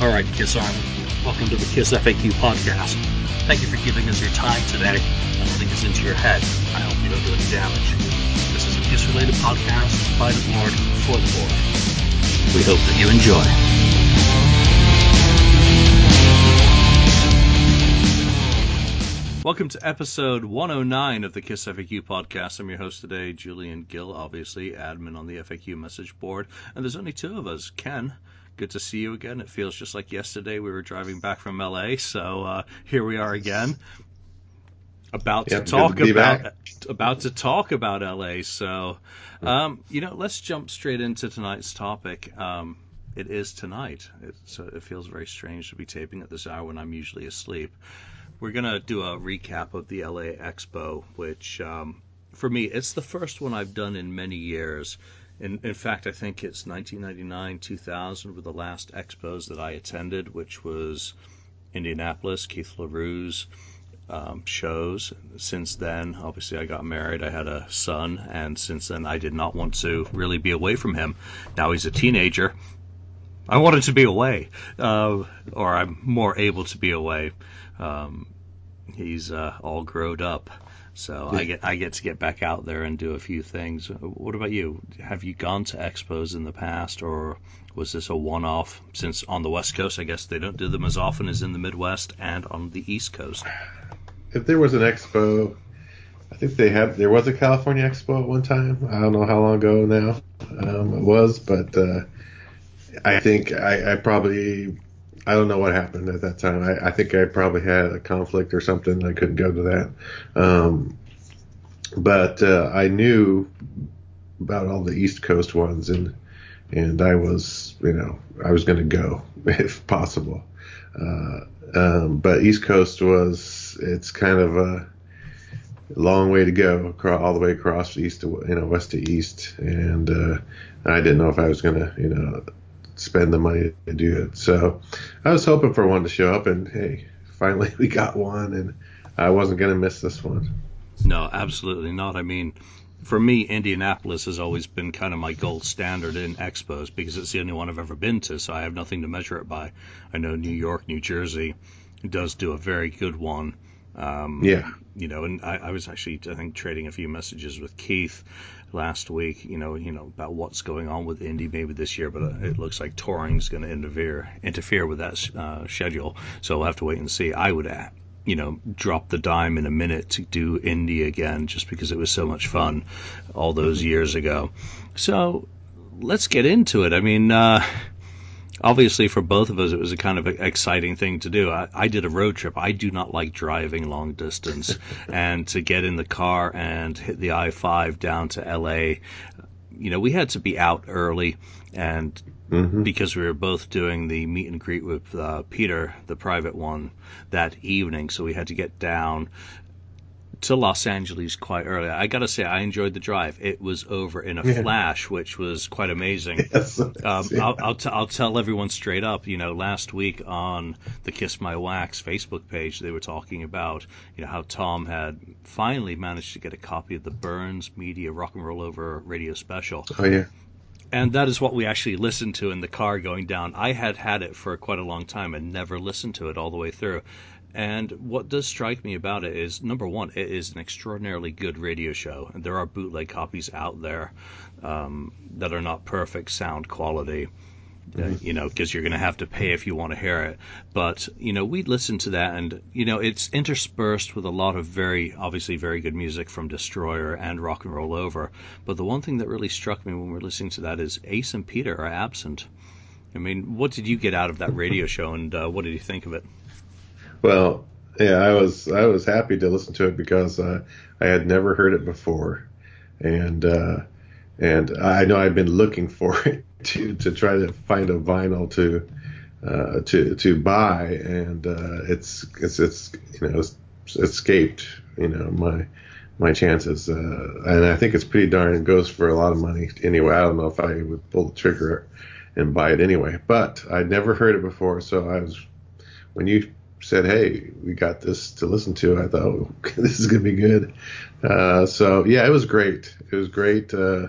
All right, Kiss Army, welcome to the Kiss FAQ podcast. Thank you for giving us your time today and letting us into your head. I hope you don't do any damage. This is a Kiss related podcast by the board for the board. We hope that you enjoy. Welcome to episode 109 of the KISS FAQ podcast. I'm your host today, Julian Gill, obviously, admin on the FAQ message board. And there's only two of us Ken, good to see you again. It feels just like yesterday we were driving back from LA, so uh, here we are again, about yep, to talk to about back. about to talk about LA. So, um, you know, let's jump straight into tonight's topic. Um, it is tonight, it, so it feels very strange to be taping at this hour when I'm usually asleep. We're gonna do a recap of the LA Expo, which um, for me, it's the first one I've done in many years. In, in fact, I think it's 1999, 2000 were the last expos that I attended, which was Indianapolis, Keith Leroux's um, shows. Since then, obviously, I got married, I had a son, and since then, I did not want to really be away from him. Now he's a teenager. I wanted to be away, uh, or I'm more able to be away. Um, he's uh, all grown up. So I get I get to get back out there and do a few things. What about you? Have you gone to expos in the past, or was this a one-off? Since on the West Coast, I guess they don't do them as often as in the Midwest and on the East Coast. If there was an expo, I think they had there was a California Expo at one time. I don't know how long ago now um, it was, but uh, I think I, I, probably I don't know what happened at that time. I, I, think I probably had a conflict or something. I couldn't go to that. Um, but uh, I knew about all the East Coast ones, and and I was, you know, I was going to go if possible. Uh, um, but East Coast was, it's kind of a long way to go, across, all the way across east to, you know, west to east, and uh, I didn't know if I was going to, you know, spend the money to do it. So I was hoping for one to show up, and hey, finally we got one, and I wasn't going to miss this one. No, absolutely not. I mean, for me, Indianapolis has always been kind of my gold standard in expos because it's the only one I've ever been to, so I have nothing to measure it by. I know New York, New Jersey does do a very good one. Um, yeah. You know, and I, I was actually, I think, trading a few messages with Keith last week, you know, you know about what's going on with Indy maybe this year, but it looks like touring's going to interfere interfere with that uh, schedule. So we'll have to wait and see. I would, uh, you know, drop the dime in a minute to do Indy again, just because it was so much fun all those years ago. So let's get into it. I mean. Uh, obviously for both of us, it was a kind of exciting thing to do. I, I did a road trip. I do not like driving long distance, and to get in the car and hit the I five down to L.A. You know, we had to be out early, and mm-hmm. because we were both doing the meet and greet with uh, Peter, the private one, that evening, so we had to get down to Los Angeles quite early. I got to say, I enjoyed the drive. It was over in a yeah. flash, which was quite amazing. Yes, um, yeah. I'll, I'll, t- I'll, tell everyone straight up. You know, last week on the Kiss My Wax Facebook page, they were talking about you know how Tom had finally managed to get a copy of the Burns Media Rock and Roll Over radio special. Oh yeah. And that is what we actually listened to in the car going down. I had had it for quite a long time and never listened to it all the way through. And what does strike me about it is number one, it is an extraordinarily good radio show. And there are bootleg copies out there um, that are not perfect sound quality. Uh, mm-hmm. you know, because you're going to have to pay if you want to hear it. But you know, we listen to that, and you know, it's interspersed with a lot of very, obviously, very good music from Destroyer and Rock and Roll Over. But the one thing that really struck me when we are listening to that is Ace and Peter are absent. I mean, what did you get out of that radio show, and uh, what did you think of it? Well, yeah, I was I was happy to listen to it because uh, I had never heard it before, and uh, and I know I've been looking for it to to try to find a vinyl to uh, to to buy, and uh, it's it's it's you know it's escaped you know my my chances, uh, and I think it's pretty darn. It goes for a lot of money anyway. I don't know if I would pull the trigger and buy it anyway, but I'd never heard it before, so I was when you said, "Hey, we got this to listen to," I thought, oh, "This is gonna be good." Uh, so yeah, it was great. It was great. Uh,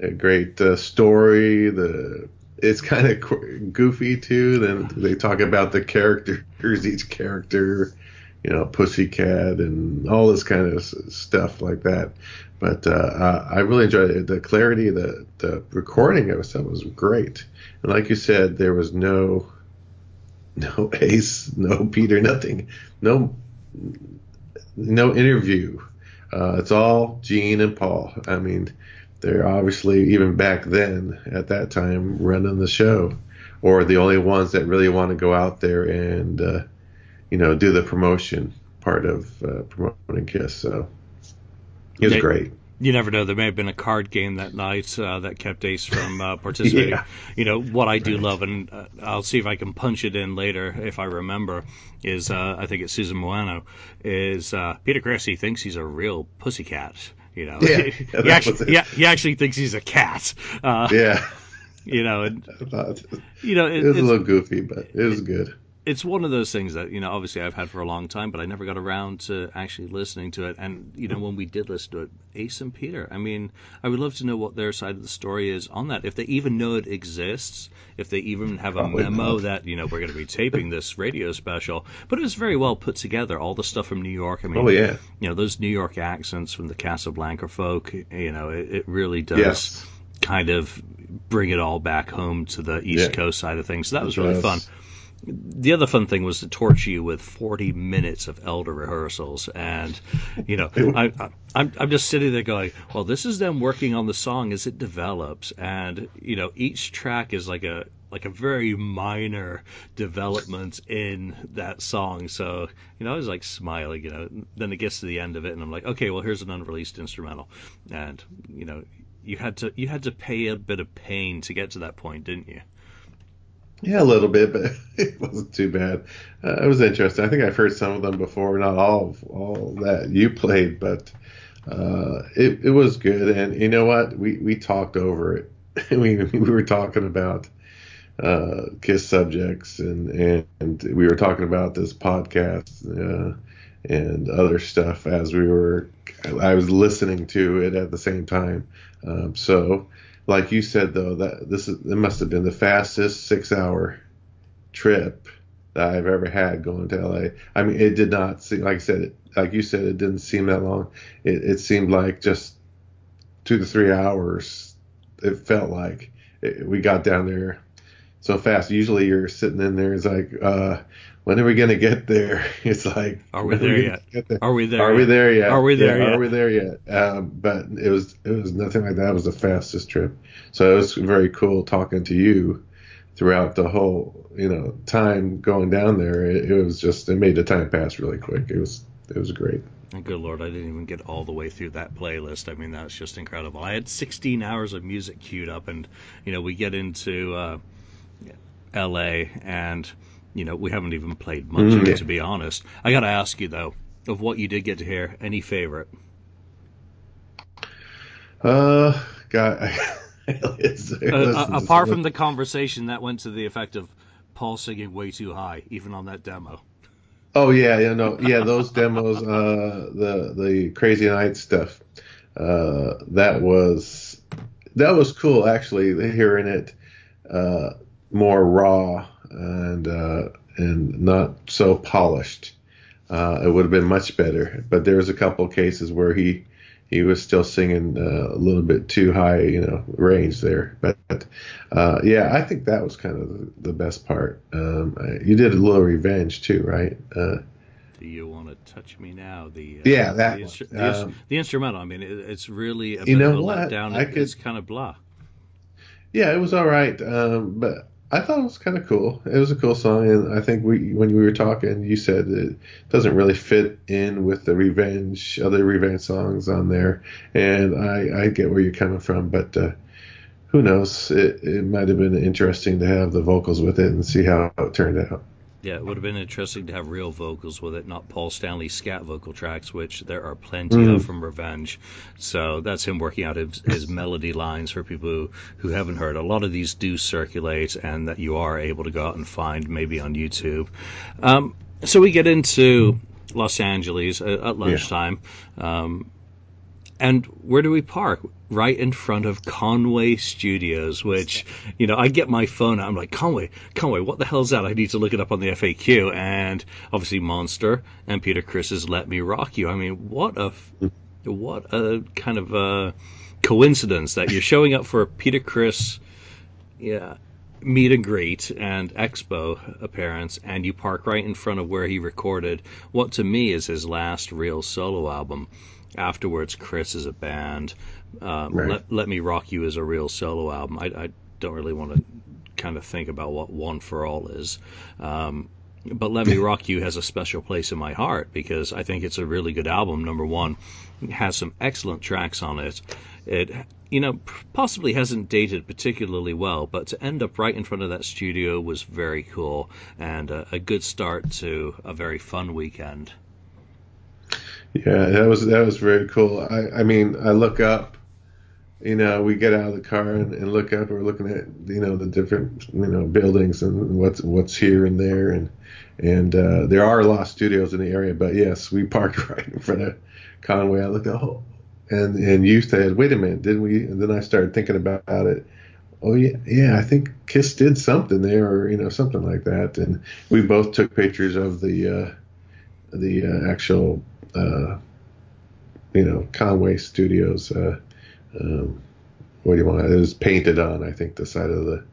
a great uh, story. The it's kind of goofy too. Then they talk about the characters, each character, you know, Pussycat and all this kind of stuff like that. But uh, I really enjoyed it. The clarity, the the recording of stuff was great. And like you said, there was no no Ace, no Peter, nothing, no no interview. Uh, it's all Gene and Paul. I mean, they're obviously even back then at that time running the show, or the only ones that really want to go out there and uh, you know do the promotion part of uh, promoting Kiss. So it was great you never know. There may have been a card game that night uh, that kept Ace from uh, participating. yeah. You know what I do right. love, and uh, I'll see if I can punch it in later if I remember. Is uh, I think it's Susan Moano. Is uh, Peter Criss? Thinks he's a real pussycat. You know, yeah, he, actually, yeah, he actually thinks he's a cat. Uh, yeah, you know, and, you know, it, it was a little goofy, but it was good it's one of those things that you know obviously I've had for a long time, but I never got around to actually listening to it. And you know when we did listen to it, Ace and Peter. I mean, I would love to know what their side of the story is on that. If they even know it exists, if they even have a Probably memo not. that you know we're going to be taping this radio special. But it was very well put together. All the stuff from New York. I mean, oh yeah, you know those New York accents from the Casablanca folk. You know, it, it really does. Yes. Kind of bring it all back home to the East yeah. Coast side of things. So that was really fun the other fun thing was to torture you with 40 minutes of Elder rehearsals, and you know, I, I, I'm I'm just sitting there going, well, this is them working on the song as it develops, and you know, each track is like a like a very minor development in that song. So, you know, I was like smiling, you know. Then it gets to the end of it and I'm like, okay, well here's an unreleased instrumental. And, you know, you had to you had to pay a bit of pain to get to that point, didn't you? Yeah, a little bit, but it wasn't too bad. Uh, it was interesting. I think I've heard some of them before, not all of all that you played, but uh, it it was good. And you know what? We we talked over it. we we were talking about uh, Kiss subjects, and, and, and we were talking about this podcast uh, and other stuff as we were. I was listening to it at the same time. Um, so like you said though, that this is it must have been the fastest six hour trip that I've ever had going to LA. I mean, it did not seem like I said, it, like you said, it didn't seem that long. It, it seemed like just two to three hours. It felt like it, we got down there so fast. Usually you're sitting in there, it's like, uh, when are we going to get there? It's like, are we there yet? There? Are we there? Are yet? we there yet? Are we there yeah, yet? Are we there yet? Um, but it was it was nothing like that. It was the fastest trip. So it was very cool talking to you throughout the whole you know time going down there. It, it was just it made the time pass really quick. It was it was great. Good lord, I didn't even get all the way through that playlist. I mean, that's just incredible. I had 16 hours of music queued up, and you know, we get into uh, L.A. and you know, we haven't even played much mm, of it, to be honest. I got to ask you, though, of what you did get to hear, any favorite? Uh, God. uh, apart from the conversation that went to the effect of Paul singing way too high, even on that demo. Oh yeah, yeah, no, yeah, those demos, uh, the the Crazy Night stuff, uh, that was that was cool actually. Hearing it uh, more raw and uh, and not so polished. Uh, it would have been much better. But there was a couple of cases where he he was still singing uh, a little bit too high, you know, range there. But uh, yeah, I think that was kind of the, best part. Um, you did a little revenge too, right? Uh, do you want to touch me now? The uh, yeah, that the, instru- the, um, the, instrumental. I mean, it, it's really a bit you know of a what? letdown. I could, it's kind of blah. Yeah, it was all right, um, but I thought it was kind of cool. It was a cool song, and I think we when we were talking, you said it doesn't really fit in with the revenge other revenge songs on there, and I, I get where you're coming from, but uh, who knows? It it might have been interesting to have the vocals with it and see how it turned out. Yeah, it would have been interesting to have real vocals with it, not Paul Stanley scat vocal tracks, which there are plenty mm. of from Revenge. So that's him working out his, his melody lines for people who, who haven't heard. A lot of these do circulate, and that you are able to go out and find maybe on YouTube. Um, so we get into Los Angeles at, at lunchtime. Yeah. Um, and where do we park? Right in front of Conway Studios, which, you know, I get my phone out. I'm like, Conway, Conway, what the hell's that? I need to look it up on the FAQ. And obviously Monster and Peter Criss's Let Me Rock You. I mean, what a, what a kind of a coincidence that you're showing up for a Peter Criss, yeah, meet and greet and expo appearance, and you park right in front of where he recorded what to me is his last real solo album. Afterwards, Criss is a band. Um, Right. Let, Let Me Rock You is a real solo album. I, I don't really want to kind of think about what One for All is. Um, but Let Me Rock You has a special place in my heart because I think it's a really good album. Number one, it has some excellent tracks on it. It, you know, possibly hasn't dated particularly well, but to end up right in front of that studio was very cool and a, a good start to a very fun weekend. Yeah, that was that was very cool. I, I mean, I look up, you know, we get out of the car and, and look up. We're looking at you know the different you know buildings and what's what's here and there, and and uh, there are a lot of studios in the area. But yes, we parked right in front of Conway. I looked, at oh, and and you said, wait a minute, didn't we? And then I started thinking about it. Oh yeah, yeah. I think Kiss did something there, or you know, something like that. And we both took pictures of the uh, the uh, actual uh, you know Conway Studios. Uh, um, what do you want? It was painted on, I think, the side of the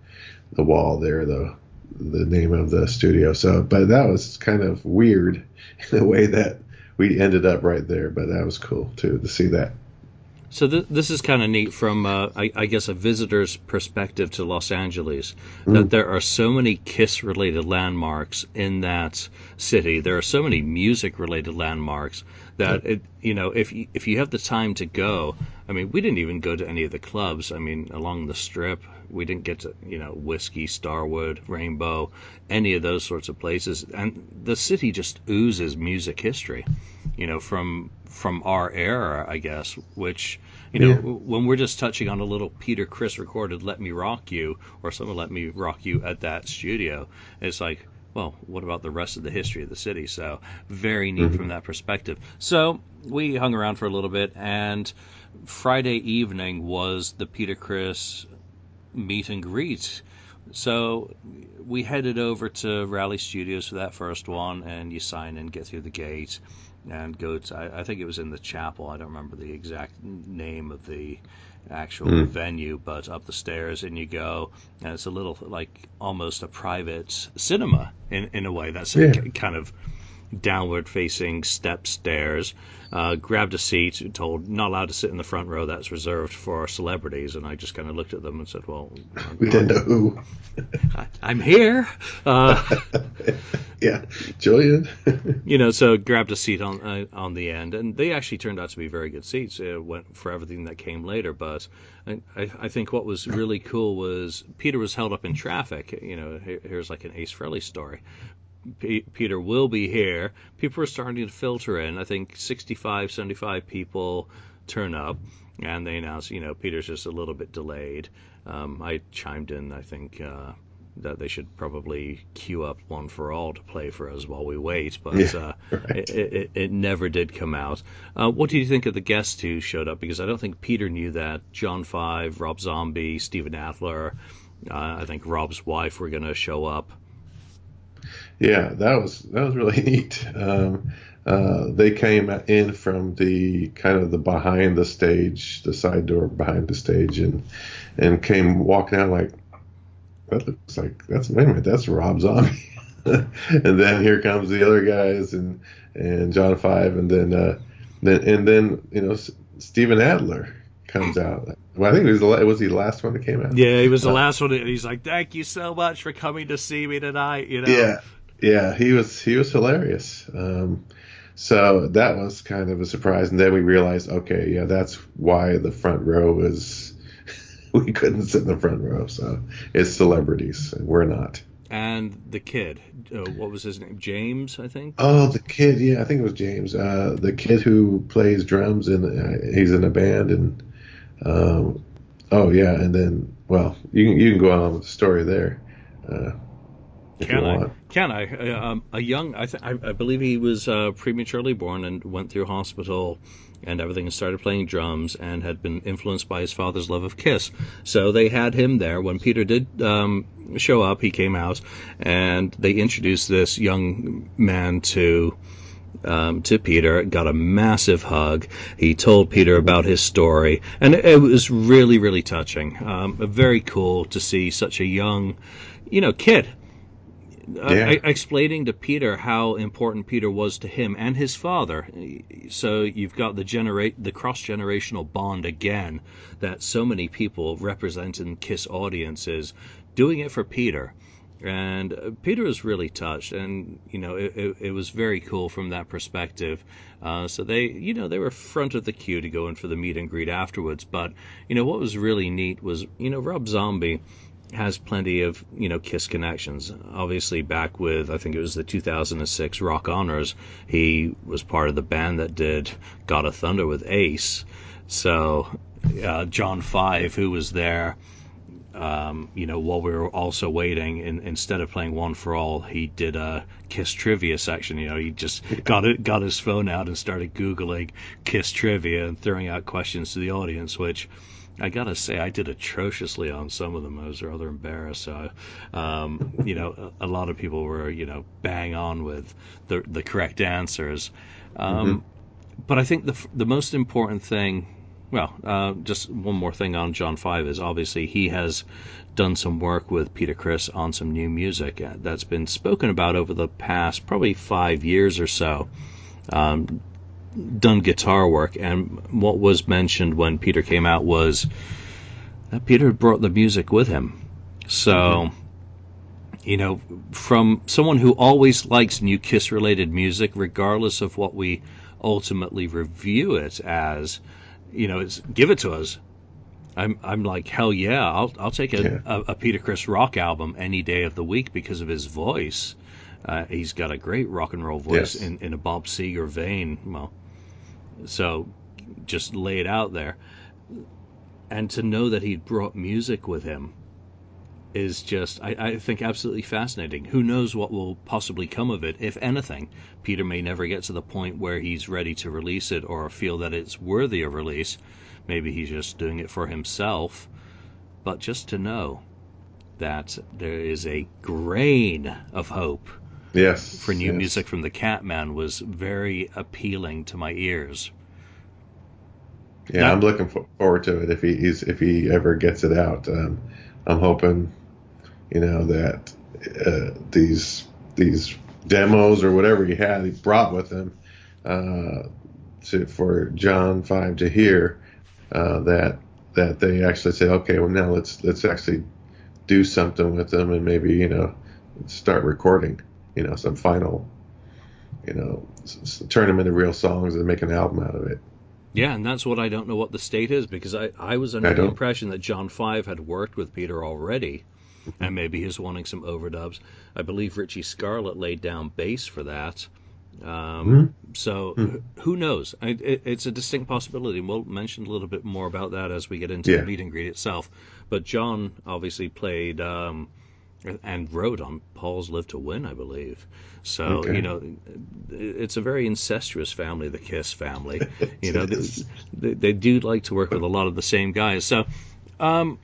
the wall there, the the name of the studio. So, but that was kind of weird in the way that we ended up right there. But that was cool too to see that. So th- this is kind of neat from, uh, I-, I guess, a visitor's perspective to Los Angeles. That there are so many Kiss-related landmarks in that city. There are so many music-related landmarks that it, you know, if you, if you have the time to go, I mean, we didn't even go to any of the clubs. I mean, along the strip, we didn't get to, you know, Whisky, Starwood, Rainbow, any of those sorts of places. And the city just oozes music history, you know, from from our era, I guess, which you know, Yeah. when we're just touching on a little Peter Criss recorded "Let Me Rock You" or someone "Let Me Rock You" at that studio, it's like, well, what about the rest of the history of the city? So very neat mm-hmm. from that perspective. So we hung around for a little bit, and Friday evening was the Peter Criss meet and greet. So we headed over to Raleigh Studios for that first one, and you sign in, get through the gate, and go to. I, I think it was in the chapel. I don't remember the exact name of the actual hmm. venue, but up the stairs and you go, and it's a little like almost a private cinema in in a way. That's Yeah. k- kind of downward facing step stairs. Uh, grabbed a seat, told not allowed to sit in the front row. That's reserved for celebrities. And I just kind of looked at them and said, "Well, We didn't know who. I'm here." Uh, yeah, Julian. you know, so grabbed a seat on uh, on the end, and they actually turned out to be very good seats. It went for everything that came later, but I, I, I think what was really cool was Peter was held up in traffic. You know, here, here's like an Ace Frehley story. P- Peter will be here. People are starting to filter in. I think 65, 75 people turn up, and they announce, you know, Peter's just a little bit delayed. Um, I chimed in, I think. Uh, that they should probably queue up one for all to play for us while we wait, but Yeah, uh, right. it, it, it never did come out. Uh, what do you think of the guests who showed up? Because I don't think Peter knew that. John Five, Rob Zombie, Steven Adler, uh, I think Rob's wife were going to show up. Yeah, that was that was really neat. Um, uh, they came in from the kind of the behind the stage, the side door behind the stage, and and came walking out like that looks like that's wait a minute, that's Rob Zombie. and then here comes the other guys and and John Five, and then uh, then and then you know S- Steven Adler comes out. Well, I think it was the was he the last one that came out. Yeah, he was the Uh, last one. He's like, "Thank you so much for coming to see me tonight." You know. Yeah, yeah, he was he was hilarious. Um, so that was kind of a surprise, and then we realized, okay, yeah, that's why the front row is we couldn't sit in the front row. So it's celebrities, and we're not. And the kid, uh, what was his name? James, I think. Oh, the kid, yeah, I think it was James, uh, the kid who plays drums, and uh, he's in a band, and um, oh yeah, and then well, you can you can go on with the story there. Uh, Can I? Can I? Um, a young, I, th- I, I, believe he was uh, prematurely born and went through hospital and everything and started playing drums and had been influenced by his father's love of Kiss. So they had him there. When Peter did um, show up, he came out and they introduced this young man to. Um, to Peter, got a massive hug. He told Peter about his story, and it, it was really, really touching. Um, very cool to see such a young, you know, kid yeah. explaining to Peter how important Peter was to him and his father. So you've got the generate the cross generational bond again that so many people represent in Kiss audiences, doing it for Peter. And uh, Peter was really touched, and you know it, it, it was very cool from that perspective. Uh, so they, you know, they were front of the queue to go in for the meet and greet afterwards. But you know what was really neat was, you know, Rob Zombie has plenty of you know Kiss connections. Obviously, back with I think it was the 2006 Rock Honors, he was part of the band that did God of Thunder with Ace. So uh, John Five, who was there, um, you know, while we were also waiting, in, instead of playing One for All, he did a Kiss trivia section. You know, he just got it, got his phone out and started googling Kiss trivia and throwing out questions to the audience, which I gotta say, I did atrociously on some of them. I was rather embarrassed. So, um, you know, a, a, lot of people were, you know, bang on with the the correct answers. Um, mm-hmm. But I think the the most important thing, well, uh, just one more thing on John Five is obviously he has done some work with Peter Criss on some new music uh, that's been spoken about over the past probably five years or so. Um, done guitar work, and what was mentioned when Peter came out was that Peter brought the music with him. So, you know, from someone who always likes new Kiss related music, regardless of what we ultimately review it as, you know, it's give it to us. I'm I'm like hell yeah, I'll I'll take a, yeah. a, a Peter Criss rock album any day of the week because of his voice. Uh, he's got a great rock and roll voice yes. in, in a Bob Seger vein. Well, so just lay it out there. And to know that he'd brought music with him is just, I, I, think, absolutely fascinating. Who knows what will possibly come of it, if anything? Peter may never get to the point where he's ready to release it or feel that it's worthy of release. Maybe he's just doing it for himself. But just to know that there is a grain of hope yes, for new yes. music from the Catman was very appealing to my ears. Yeah, now, I'm looking forward to it if he if he ever gets it out. Um, I'm hoping, you know, that uh, these these demos or whatever he had, he brought with him uh, to for John Five to hear uh, that that they actually say, okay, well now let's let's actually do something with them and maybe you know start recording you know, some final, you know, s- turn them into real songs and make an album out of it. Yeah, and that's what I don't know what the state is because I, I was under I the impression that John Five had worked with Peter already, mm-hmm. and maybe he's wanting some overdubs. I believe Richie Scarlet laid down bass for that. Um, mm-hmm. So mm-hmm. who knows? I, it, it's a distinct possibility. We'll mention a little bit more about that as we get into yeah. the meet and greet itself. But John obviously played um, and wrote on Paul's Live to Win, I believe. So okay. you know, it's a very incestuous family, the Kiss family. you know, they, they, do like to work with a lot of the same guys. So, um,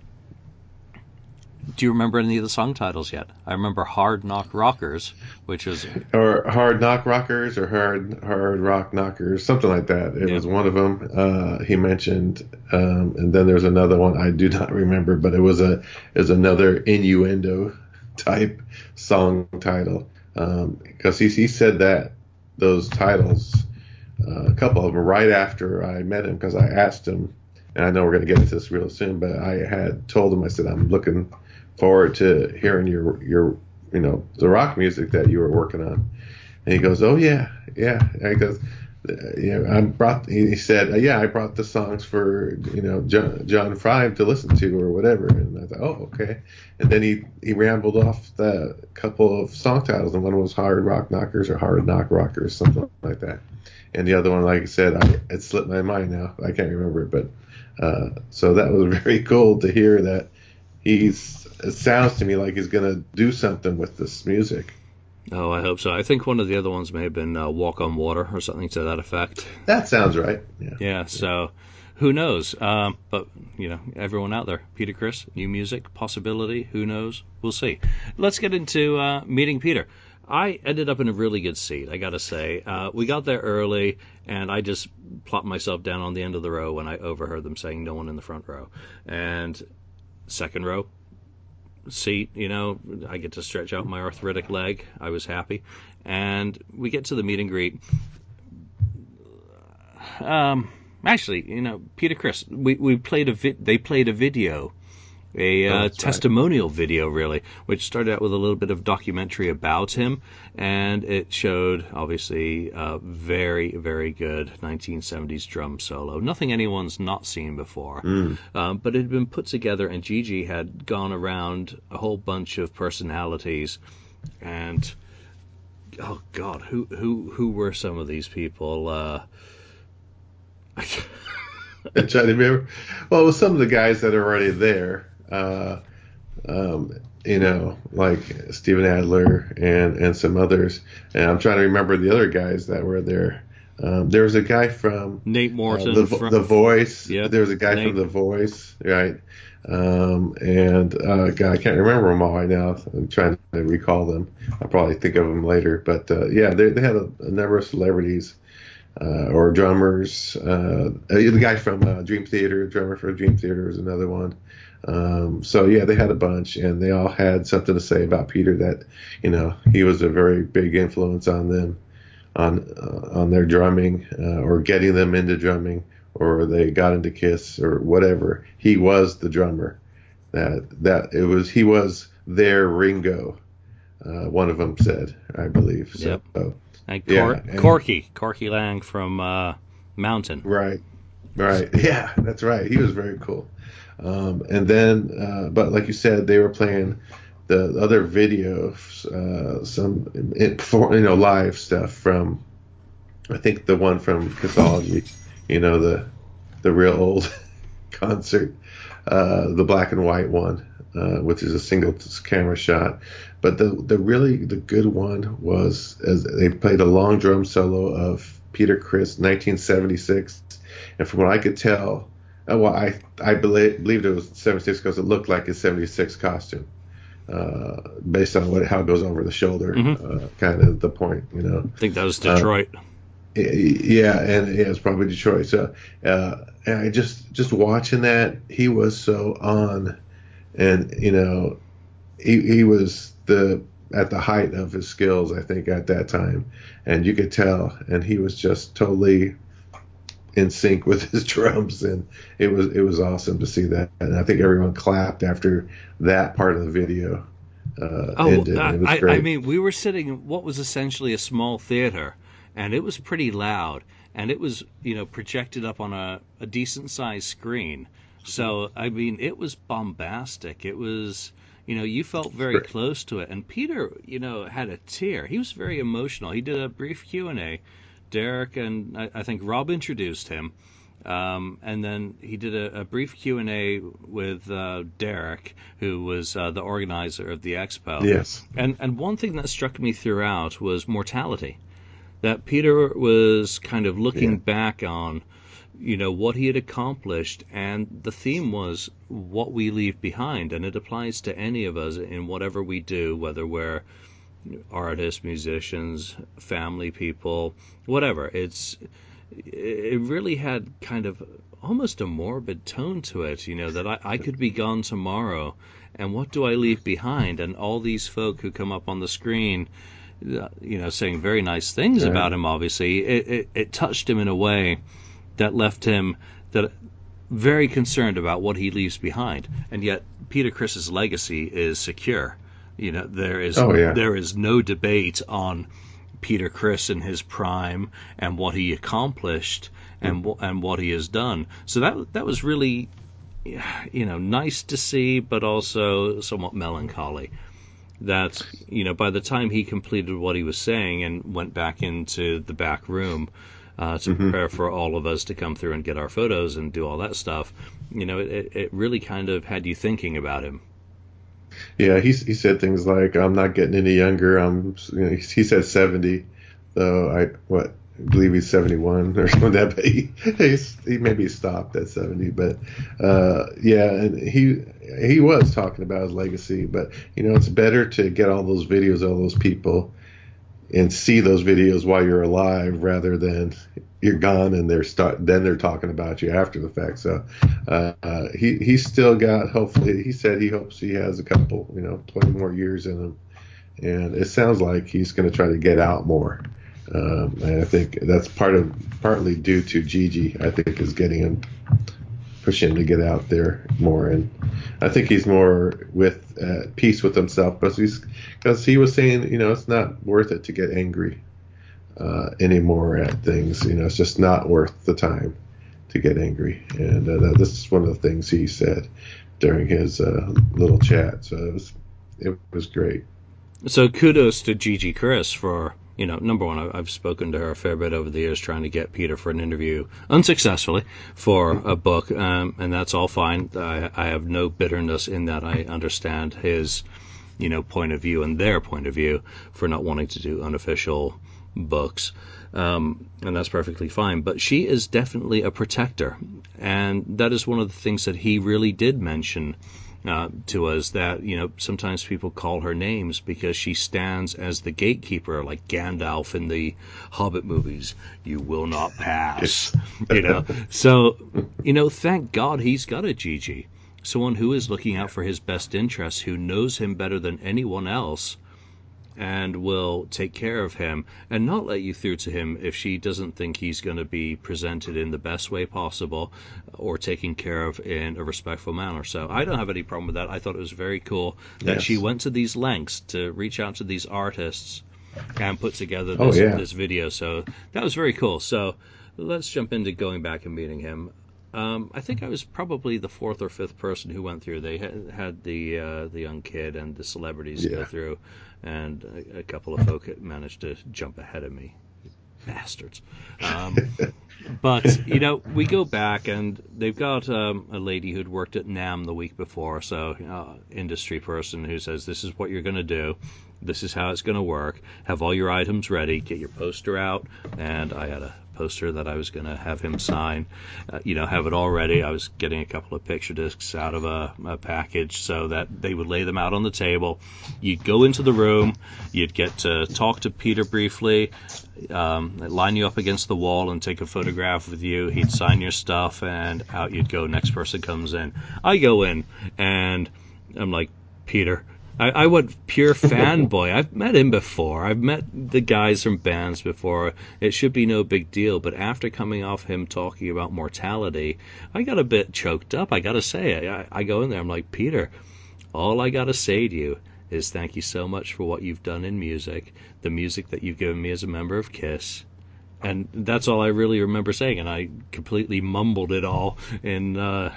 do you remember any of the song titles yet? I remember Hard Knock Rockers, which is or Hard Knock Rockers or Hard Hard Rock Knockers, something like that. It yeah. was one of them. Uh, he mentioned, um, and then there's another one I do not remember, but it was a is another innuendo type song title. Because um, he, he said that those titles uh, a couple of them right after I met him because I asked him and I know we're going to get into this real soon but I had told him I said I'm looking forward to hearing your your you know the rock music that you were working on. And he goes oh yeah yeah. And he goes you know, I brought. He said, "Yeah, I brought the songs for you know John, John Five to listen to or whatever." And I thought, "Oh, okay." And then he he rambled off the couple of song titles, and one was "Hard Rock Knockers" or "Hard Knock Rockers," something like that. And the other one, like I said, I, it slipped my mind now. I can't remember it, but uh, so that was very cool to hear that he's it sounds to me like he's to do something with this music. Oh, I hope so. I think one of the other ones may have been uh, Walk on Water or something to that effect. That sounds right. Yeah. Yeah. So, who knows? Um, but you know, everyone out there, Peter Criss, new music possibility. Who knows? We'll see. Let's get into uh, meeting Peter. I ended up in a really good seat, I gotta say. Uh, we got there early, and I just plopped myself down on the end of the row when I overheard them saying no one in the front row. And second row seat, you know, I get to stretch out my arthritic leg. I was happy. And we get to the meet and greet. Um, actually, you know, Peter Criss, we, we played a vi- they played a video a uh, Oh, that's right. testimonial video, really, which started out with a little bit of documentary about him, and it showed obviously a very, very good 1970s drum solo. Nothing anyone's not seen before, um, but it had been put together, and Gigi had gone around a whole bunch of personalities, and oh God, who who who were some of these people? Uh, I'm trying to remember. Well, it was some of the guys that are already there. Uh, um, you know, like Steven Adler and and some others. And I'm trying to remember the other guys that were there. Um, there was a guy from Nate uh, the, from- the Voice. Yeah, there was a guy Nate. from The Voice, right? Um, and uh, God, I can't remember them all right now. I'm trying to recall them. I'll probably think of them later. But uh, yeah, they, they had a, a number of celebrities uh, or drummers. Uh, the guy from uh, Dream Theater, drummer for Dream Theater, is another one. Um, so yeah, they had a bunch, and they all had something to say about Peter. That you know he was a very big influence on them, on uh, on their drumming uh, or getting them into drumming, or they got into Kiss or whatever. He was the drummer. That that it was he was their Ringo. Uh, one of them said, I believe. So, Yep. and Yeah, and- Corky, Corky Laing from uh, Mountain. Right. Right. Yeah, that's right. He was very cool. Um, and then, uh, but like you said, they were playing the other videos, uh, some you know live stuff from, I think the one from Cathology, you know the the real old concert, uh, the black and white one, uh, which is a single camera shot. But the the really the good one was as they played a long drum solo of Peter Criss, 1976, and from what I could tell, uh, well, I I believe, believed it was 76 because it looked like his 76 costume, uh, based on what how it goes over the shoulder, uh, kind of the point, you know. I think that was Detroit. Yeah, and yeah, it's probably Detroit. So, uh, and I just just watching that, he was so on, and you know, he he was the at the height of his skills, I think, at that time, and you could tell, and he was just totally in sync with his drums, and it was it was awesome to see that, and I think everyone clapped after that part of the video. Uh, Oh, ended. I, it was I- great. I mean, we were sitting in what was essentially a small theater, and it was pretty loud, and it was, you know, projected up on a, a decent sized screen. So, I mean, it was bombastic. It was, you know, you felt very close to it. And Peter, you know, had a tear. He was very emotional. He did a brief Q and A. Derek and I, I think Rob introduced him. Um, and then he did a, a brief Q and A with uh, Derek, who was uh, the organizer of the expo. yes, And and one thing that struck me throughout was mortality. That Peter was kind of looking Yeah. back on, you know, what he had accomplished, and the theme was what we leave behind, and it applies to any of us in whatever we do, whether we're artists, musicians, family people, whatever. It's it really had kind of almost a morbid tone to it, you know, that I, I could be gone tomorrow, and what do I leave behind? And all these folk who come up on the screen, uh, you know, saying very nice things Right. about him, obviously, it, it, it touched him in a way that left him that very concerned about what he leaves behind. And yet, Peter Criss's legacy is secure. You know, there is Oh, yeah. there is no debate on Peter Criss in his prime and what he accomplished and wh- and what he has done. So that that was really you know nice to see, but also somewhat melancholy. That you know by the time he completed what he was saying and went back into the back room uh, to prepare for all of us to come through and get our photos and do all that stuff, you know it, it really kind of had you thinking about him. Yeah, he he said things like, "I'm not getting any younger." I'm, you know, he said 70, though I what I believe he's 71 or something. That but he he maybe stopped at 70, but uh, yeah, and he he was talking about his legacy. But you know, it's better to get all those videos of all those people and see those videos while you're alive rather than you're gone and they're start then they're talking about you after the fact. So uh, uh, he he's still got hopefully he said he hopes he has a couple you know 20 more years in him, and it sounds like he's going to try to get out more. Um, and I think that's part of partly due to Gigi. I think is getting him push him to get out there more. And I think he's more with uh, peace with himself because he's because he was saying, you know, it's not worth it to get angry uh, anymore at things. You know, it's just not worth the time to get angry. And uh, this is one of the things he said during his uh, little chat. So it was it was great. So kudos to Gigi Criss for you know, number one, I've spoken to her a fair bit over the years trying to get Peter for an interview unsuccessfully for a book, um, and that's all fine. I, I, have no bitterness in that. I understand his, you know, point of view and their point of view for not wanting to do unofficial books. Um, and that's perfectly fine. But she is definitely a protector, and that is one of the things that he really did mention uh, to us that you know sometimes people call her names because she stands as the gatekeeper, like Gandalf in the Hobbit movies. You will not pass, you know. So you know, thank God he's got a Gigi, someone who is looking out for his best interests, who knows him better than anyone else, and will take care of him and not let you through to him if she doesn't think he's going to be presented in the best way possible or taken care of in a respectful manner. So I don't have any problem with that. I thought it was very cool that yes. she went to these lengths to reach out to these artists and put together oh, this, oh, yeah. this video. So that was very cool. So let's jump into going back and meeting him. Um, I think I was probably the fourth or fifth person who went through. They had, had the uh, the young kid and the celebrities yeah. go through, and a, a, couple of folk managed to jump ahead of me, bastards. Um, but you know, we go back and they've got um, a lady who'd worked at NAMM the week before, so uh, industry person who says this is what you're going to do. This is how it's going to work. Have all your items ready. Get your poster out. And I had a poster that I was going to have him sign. Uh, you know, have it all ready. I was getting a couple of picture discs out of a, a, package so that they would lay them out on the table. You'd go into the room, you'd get to talk to Peter briefly, um, line you up against the wall and take a photograph with you. He'd sign your stuff, and out you'd go. Next person comes in. I go in, and I'm like, Peter, I, I went pure fanboy. I've met him before. I've met the guys from bands before. It should be no big deal. But after coming off him talking about mortality, I got a bit choked up. I got to say, I, I go in there. I'm like, Peter, all I got to say to you is thank you so much for what you've done in music, the music that you've given me as a member of Kiss. And that's all I really remember saying, and I completely mumbled it all in uh,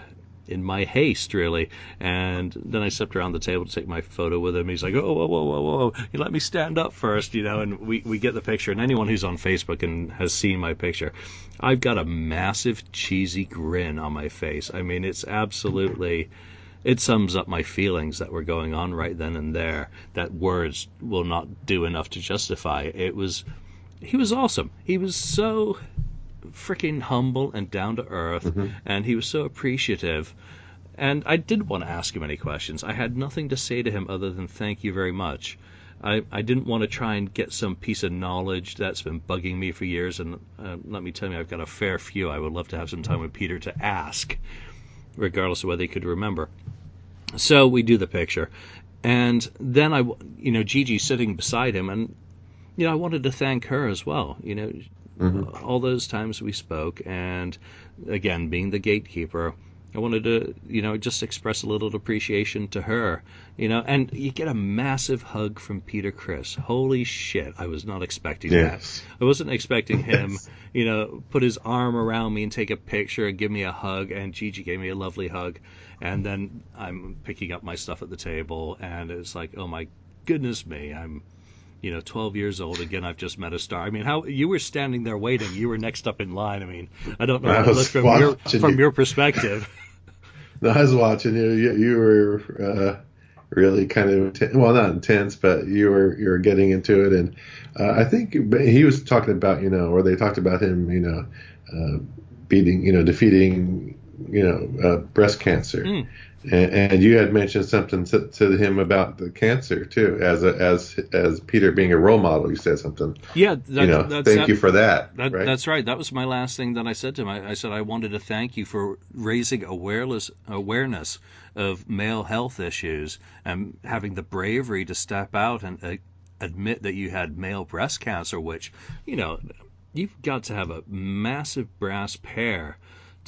in my haste, really. And then I stepped around the table to take my photo with him. He's like, "Oh, whoa, whoa, whoa, whoa! You let me stand up first, you know." And we we get the picture. And anyone who's on Facebook and has seen my picture, I've got a massive cheesy grin on my face. I mean, it's absolutely. It sums up my feelings that were going on right then and there that words will not do enough to justify. It was he was awesome. He was so freaking humble and down to earth, mm-hmm. and he was so appreciative. And I did want to ask him any questions. I had nothing to say to him other than thank you very much. I, I didn't want to try and get some piece of knowledge that's been bugging me for years, and uh, let me tell you, I've got a fair few. I would love to have some time with Peter to ask, regardless of whether he could remember. So we do the picture, and then I, you know, Gigi sitting beside him, and you know, I wanted to thank her as well. You know, mm-hmm. all those times we spoke, and again, being the gatekeeper, I wanted to, you know, just express a little appreciation to her, you know, and you get a massive hug from Peter Criss. Holy shit, I was not expecting yes. that. I wasn't expecting him, yes. you know, put his arm around me and take a picture and give me a hug, and Gigi gave me a lovely hug. And then I'm picking up my stuff at the table, and it's like, oh my goodness me, I'm you know, 12 years old. Again, I've just met a star. I mean, how you were standing there waiting. You were next up in line. I mean, I don't know how it looked from your from you. your perspective. no, I was watching you. You, you were uh, really kind of well, not intense, but you were you were getting into it, and uh, I think he was talking about you know, or they talked about him, you know, uh, beating, you know, defeating, you know, uh, breast cancer. Mm. And, and, you had mentioned something to, to, him about the cancer too, as a, as as Peter being a role model. You said something. Yeah, that, you know, thank that, you for that. that right? That's right. That was my last thing that I said to him. I, I, said I wanted to thank you for raising awareness awareness of male health issues and having the bravery to step out and uh, admit that you had male breast cancer, which you know you've got to have a massive brass pair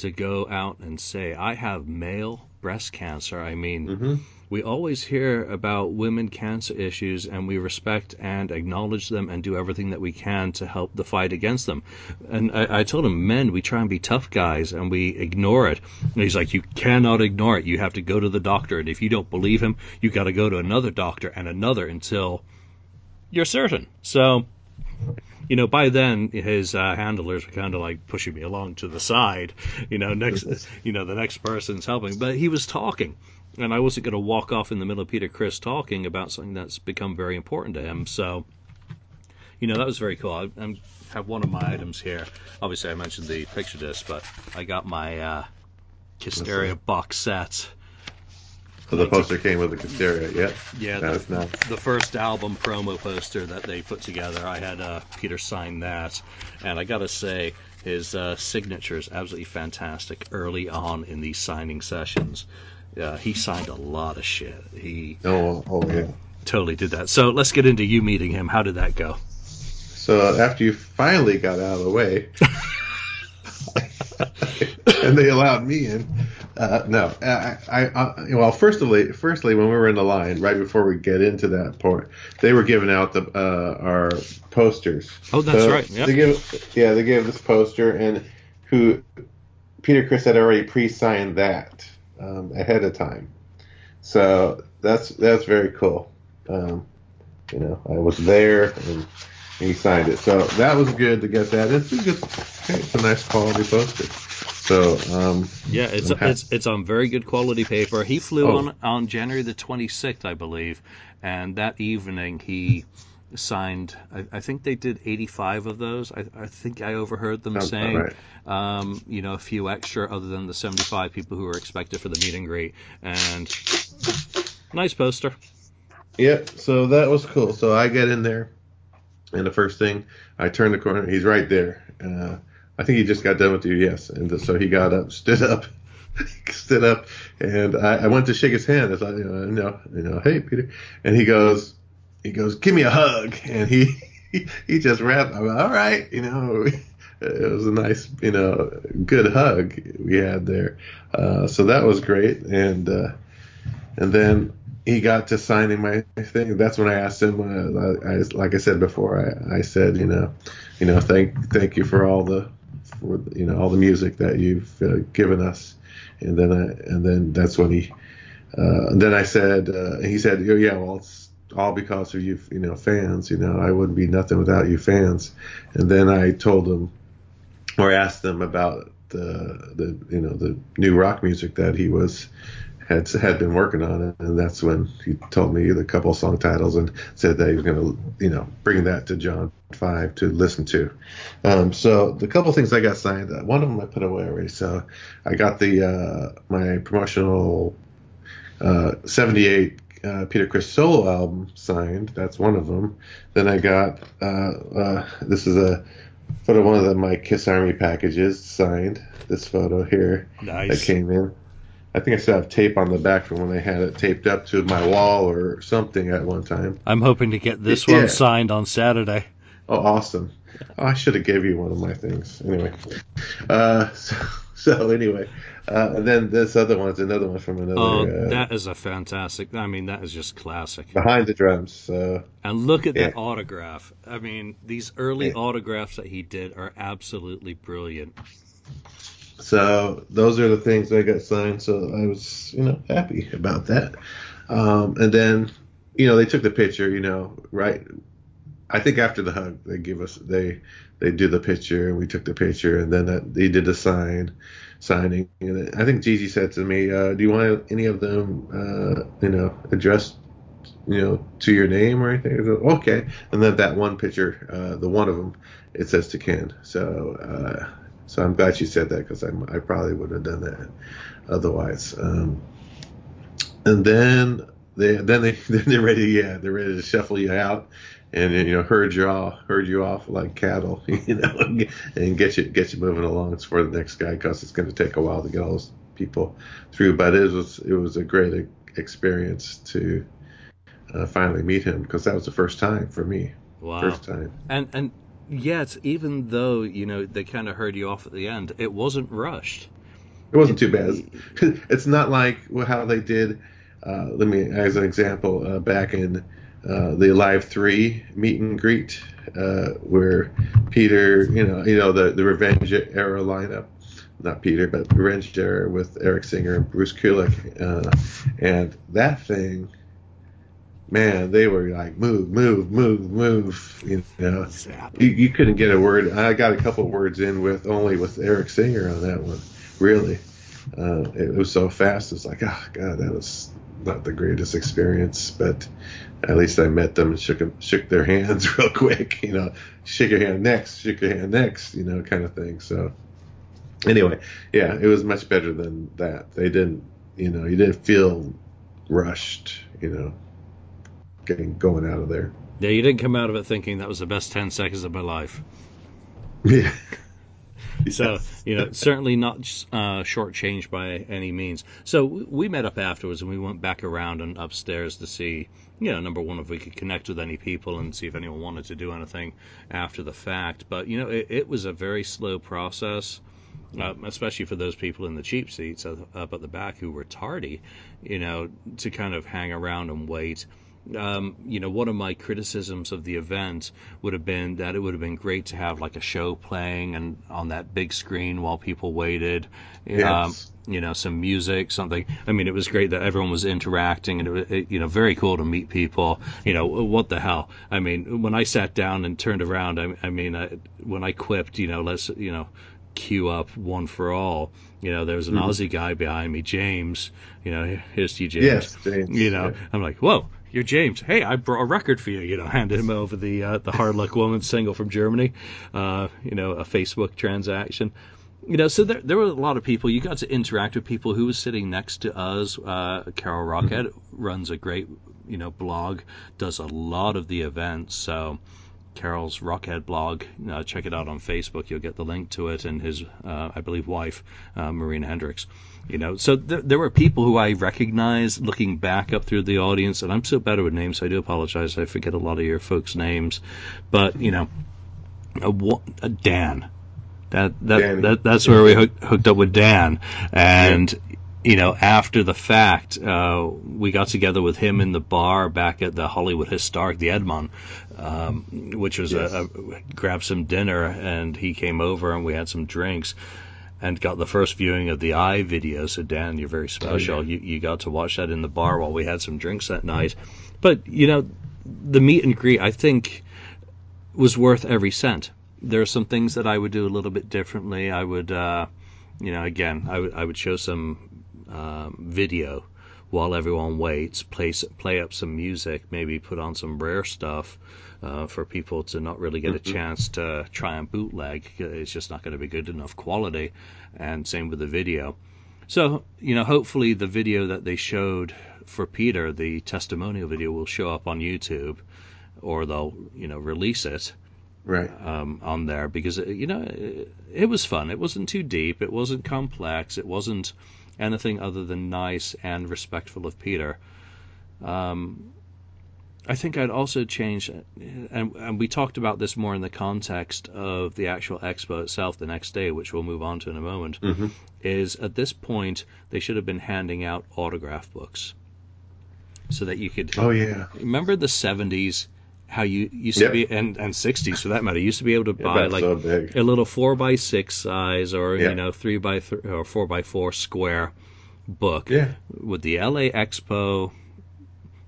to go out and say I have male breast cancer. I mean, mm-hmm. we always hear about women cancer issues and we respect and acknowledge them and do everything that we can to help the fight against them. And I, I told him, men, we try and be tough guys and we ignore it. And he's like, you cannot ignore it. You have to go to the doctor. And if you don't believe him, you got to go to another doctor and another until you're certain. So you know, by then his uh, handlers were kind of like pushing me along to the side. You know, next, you know, the next person's helping, but he was talking, and I wasn't going to walk off in the middle of Peter Criss talking about something that's become very important to him. So, you know, that was very cool. I, I have one of my items here. Obviously, I mentioned the picture disc, but I got my uh, Hysteria box set so the poster came with the Hysteria, yeah. Yeah, that the, nice. the first album promo poster that they put together, I had uh, Peter sign that, and I gotta say, his uh, signature is absolutely fantastic early on in these signing sessions. Uh, he signed a lot of shit. He oh, oh yeah, totally did that. So let's get into you meeting him. How did that go? So after you finally got out of the way, and they allowed me in. Uh, no, I, I, I, well, firstly, firstly, when we were in the line, right before we get into that part, they were giving out the uh, our posters. Oh, that's so right. Yep. They give, yeah, they gave this poster, and who Peter Criss had already pre-signed that um, ahead of time. So that's that's very cool. Um, you know, I was there and he signed it, so that was good to get that. It's a good, it's a nice quality poster. So um, yeah, it's it's it's on very good quality paper. He flew oh. on on January the 26th, I believe, and that evening he signed. I, I think they did 85 of those. I, I think I overheard them Sounds saying, right. um, you know, a few extra other than the 75 people who were expected for the meet and greet. And nice poster. Yep. So that was cool. So I get in there, and the first thing I turn the corner, he's right there. Uh, I think he just got done with you, yes. And so he got up, stood up, stood up, and I, I, went to shake his hand. I thought, you know, you know, you know, hey Peter, and he goes, he goes, give me a hug, and he he, he just wrapped. I'm like, all right, you know. It was a nice, you know, good hug we had there. Uh, so that was great, and uh, and then he got to signing my thing. That's when I asked him. Uh, I, like I said before, I, I said, you know, you know, thank thank you for all the for you know all the music that you've uh, given us. And then I, and then that's when he uh, then I said uh, he said oh, yeah well it's all because of you you know fans you know I wouldn't be nothing without you fans. And then I told him or asked them about the the you know the new rock music that he was had had been working on it, and that's when he told me the couple song titles and said that he was going to, you know, bring that to John Five to listen to. Um, so the couple things I got signed, uh, one of them I put away already. So I got the uh, my promotional uh, '78 uh, Peter Criss solo album signed. That's one of them. Then I got uh, uh, this is a photo of one of the, my Kiss Army packages signed. This photo here nice. that came in. I think I still have tape on the back from when they had it taped up to my wall or something at one time. I'm hoping to get this yeah. one signed on Saturday. Oh, awesome! Oh, I should have gave you one of my things. Anyway, uh, so, so anyway, uh, and then this other one's another one from another. Oh, uh, that is a fantastic. I mean, that is just classic. Behind the drums. Uh, and look at yeah. that autograph. I mean, these early yeah. autographs that he did are absolutely brilliant. So those are the things that got signed. So I was, you know, happy about that. Um, and then, you know, they took the picture. You know, right. I think after the hug, they give us they they do the picture, and we took the picture, and then that, they did the sign signing. And I think Gigi said to me, uh, "Do you want any of them, uh, you know, addressed, you know, to your name or anything?" Go, okay. And then that one picture, uh, the one of them, it says to Ken. So, uh, so I'm glad you said that because I probably would have done that otherwise. Um, and then they then they then they're ready, yeah, they're ready to shuffle you out and you know herd you off, herd you off like cattle, you know, and get you get you moving along for the next guy because it's going to take a while to get all those people through. But it was it was a great experience to uh, finally meet him because that was the first time for me. Wow. First time. And and yet, even though you know they kind of herd you off at the end, it wasn't rushed. It wasn't too bad. It's not like how they did. Uh, let me, as an example, uh, back in uh, the Live Three meet and greet, uh, where Peter, you know, you know the the Revenge era lineup, not Peter, but Revenge era with Eric Singer and Bruce Kulick, uh, and that thing, man, they were like move, move, move, move, you know, you, you couldn't get a word. I got a couple words in with only with Eric Singer on that one, really. Uh, it was so fast. It's like, oh god, that was not the greatest experience, but at least I met them and shook them, shook their hands real quick. You know, shake your hand next, shake your hand next, you know, kind of thing. So anyway, yeah, it was much better than that. They didn't, you know, you didn't feel rushed, you know, getting going out of there. Yeah, you didn't come out of it thinking that was the best ten seconds of my life. Yeah. So you know, certainly not uh, shortchanged by any means. So we met up afterwards, and we went back around and upstairs to see, you know, number one, if we could connect with any people and see if anyone wanted to do anything after the fact. But you know, it, it was a very slow process. Uh, especially for those people in the cheap seats up at the back who were tardy, you know, to kind of hang around and wait um, you know, one of my criticisms of the event would have been that it would have been great to have like a show playing and on that big screen while people waited. Yes. Um, you know, some music, something. I mean, it was great that everyone was interacting, and it was, it, you know, very cool to meet people. You know, what the hell? I mean, when I sat down and turned around, I, I mean, I, when I quipped, you know, let's, you know, queue up one for all. You know, there was an mm-hmm. Aussie guy behind me, James. You know, here's to you, James. Yes, James. You know, yeah. I'm like, whoa, you're James. Hey, I brought a record for you. You know, handed him over the uh, the Hard Luck Woman single from Germany. Uh, you know, a Facebook transaction. You know, so there there were a lot of people. You got to interact with people who was sitting next to us. Uh, Carol Rockhead mm-hmm. runs a great you know blog, does a lot of the events. So. Carol's Rockhead blog. Uh, check it out on Facebook. You'll get the link to it and his, uh, I believe, wife, uh, Marina Hendricks. You know, so th- there were people who I recognized looking back up through the audience, and I'm so bad with names, so I do apologize. I forget a lot of your folks' names, but you know, a, a Dan. That that, that that's where we hooked, hooked up with Dan, and yeah. you know, after the fact, uh, we got together with him in the bar back at the Hollywood Historic, the Edmon, um, which was yes. a, a grab some dinner, and he came over and we had some drinks and got the first viewing of the Eye video. So Dan, you're very special. Oh, yeah. You you got to watch that in the bar while we had some drinks that night. But you know, the meet and greet I think was worth every cent. There are some things that I would do a little bit differently. I would, uh, you know, again, I would I would show some um, video while everyone waits, play play up some music, maybe put on some rare stuff uh, for people to not really get a mm-hmm. chance to try and bootleg. It's just not going to be good enough quality. And same with the video. So, you know, hopefully the video that they showed for Peter, the testimonial video, will show up on YouTube or they'll, you know, release it right um, on there because you know it, it, was fun. It wasn't too deep. It wasn't complex. It wasn't anything other than nice and respectful of Peter. Um, I think I'd also change, and, and we talked about this more in the context of the actual expo itself the next day, which we'll move on to in a moment. Mm-hmm. Is at this point they should have been handing out autograph books, so that you could. Oh yeah. Remember the '70s how you used yep. to be and, and 60s for that matter used to be able to buy like so a little four by six size or you know three by 3 or four by four square book yeah. with the LA Expo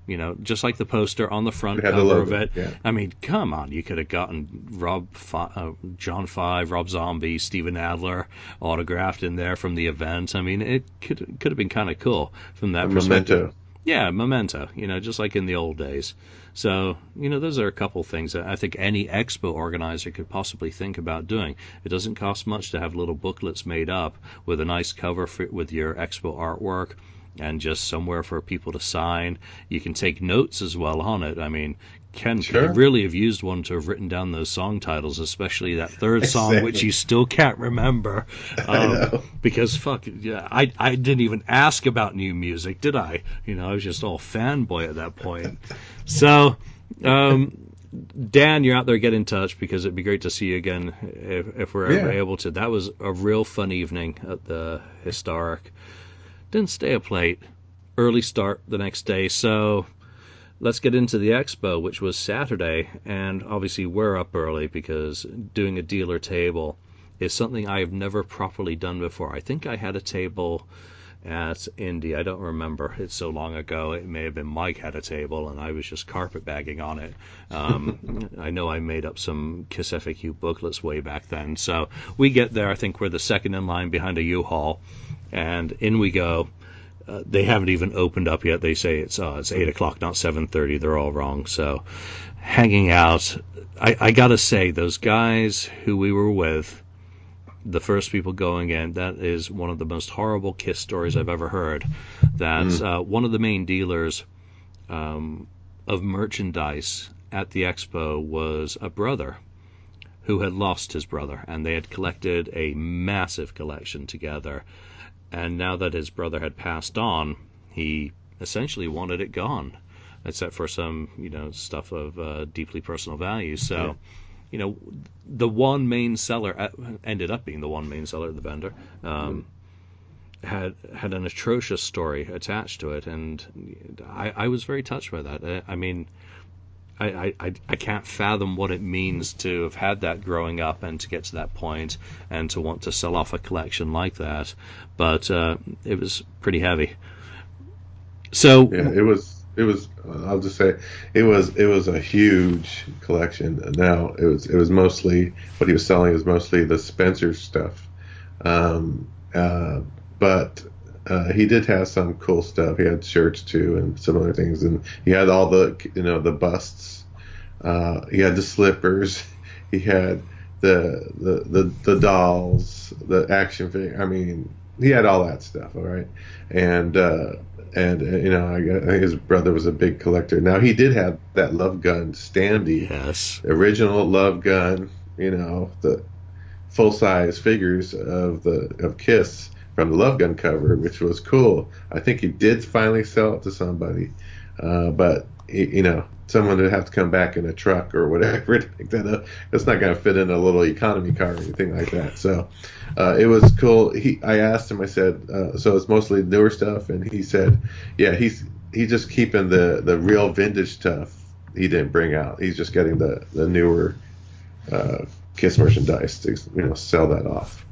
You know, just like the poster on the front had the cover of it. yeah. I mean, come on, you could have gotten Rob, uh, John Five, Rob Zombie, Steven Adler autographed in there from the event. I mean, it could could have been kind of cool from that perspective. memento. Yeah, memento. You know, just like in the old days. So, you know, those are a couple things that I think any expo organizer could possibly think about doing. It doesn't cost much to have little booklets made up with a nice cover for, with your expo artwork and just somewhere for people to sign. You can take notes as well on it. I mean, Ken Sure. could really have used one to have written down those song titles, especially that third song, Exactly. which you still can't remember. Um, because fuck yeah, I I didn't even ask about new music, did I? You know, I was just all fanboy at that point. So, um, Dan, you're out there, get in touch because it'd be great to see you again if, if we're ever able to. That was a real fun evening at the historic. Didn't stay up late. Early start the next day, so let's get into the expo, which was Saturday, and obviously we're up early because doing a dealer table is something I have never properly done before. I think I had a table at Indy. I don't remember. It's so long ago. It may have been Mike had a table and I was just carpetbagging on it. Um, I know I made up some Kiss FAQ booklets way back then. So we get there. I think we're the second in line behind a U-Haul, and in we go. Uh, they haven't even opened up yet. They say it's uh, it's eight o'clock, not seven thirty. They're all wrong. So, hanging out. I, I gotta say, those guys who we were with, the first people going in, that is one of the most horrible kiss stories I've ever heard. That uh, one of the main dealers um, of merchandise at the expo was a brother who had lost his brother, and they had collected a massive collection together. And now that his brother had passed on, he essentially wanted it gone, except for some, you know, stuff of uh, deeply personal value. So, Yeah. you know, the one main seller uh, ended up being the one main seller, the vendor, um, had had an atrocious story attached to it, and I, I was very touched by that. I, I mean. I, I, I- can't fathom what it means to have had that growing up and to get to that point and to want to sell off a collection like that. But uh, it was pretty heavy. So Yeah, it was. It was. I'll just say, it was. It was a huge collection. Now it was. It was mostly what he was selling is mostly the Spencer stuff, um, uh, but uh, he did have some cool stuff. He had shirts too and some other things, and he had all the you know the busts. Uh, he had the slippers. He had the the the, the dolls, the action figure. I mean, he had all that stuff. All right, and. Uh, and uh, you know, I, I think his brother was a big collector. Now he did have that love gun standee, yes, original love gun. You know, the full size figures of the of Kiss from the love gun cover, which was cool. I think he did finally sell it to somebody, uh, but you know, someone would have to come back in a truck or whatever to pick that up. It's not going to fit in a little economy car or anything like that. So uh, it was cool. He, I asked him. I said, uh, so it's mostly newer stuff, and he said, yeah, he's he's just keeping the the real vintage stuff. He didn't bring out. He's just getting the the newer uh, Kiss merchandise to you know sell that off.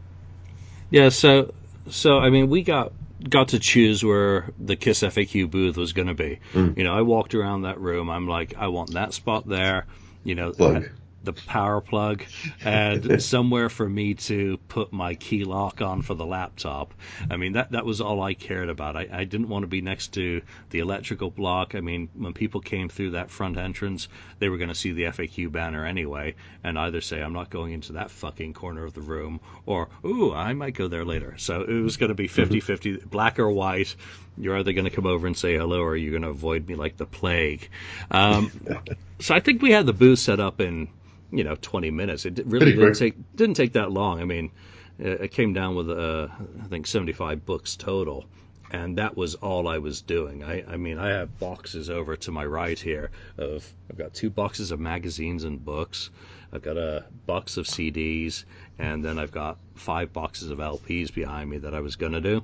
yeah. So so I mean, we got got to choose where the Kiss FAQ booth was going to be. Mm. You know, I walked around that room. I'm like, I want that spot there. You know, Plug. The power plug and somewhere for me to put my key lock on for the laptop. I mean, that that was all I cared about. I, I didn't want to be next to the electrical block. I mean, when people came through that front entrance, they were going to see the FAQ banner anyway, and either say, I'm not going into that fucking corner of the room, or, ooh, I might go there later. So it was going to be 50 50, black or white. You're either going to come over and say hello, or you're going to avoid me like the plague. Um, so I think we had the booth set up in you know 20 minutes. It really didn't take didn't take that long. I mean, it came down with uh, I think 75 books total, and that was all I was doing. I, I mean, I have boxes over to my right here of I've got two boxes of magazines and books. I've got a box of CDs, and then I've got five boxes of LPs behind me that I was gonna do.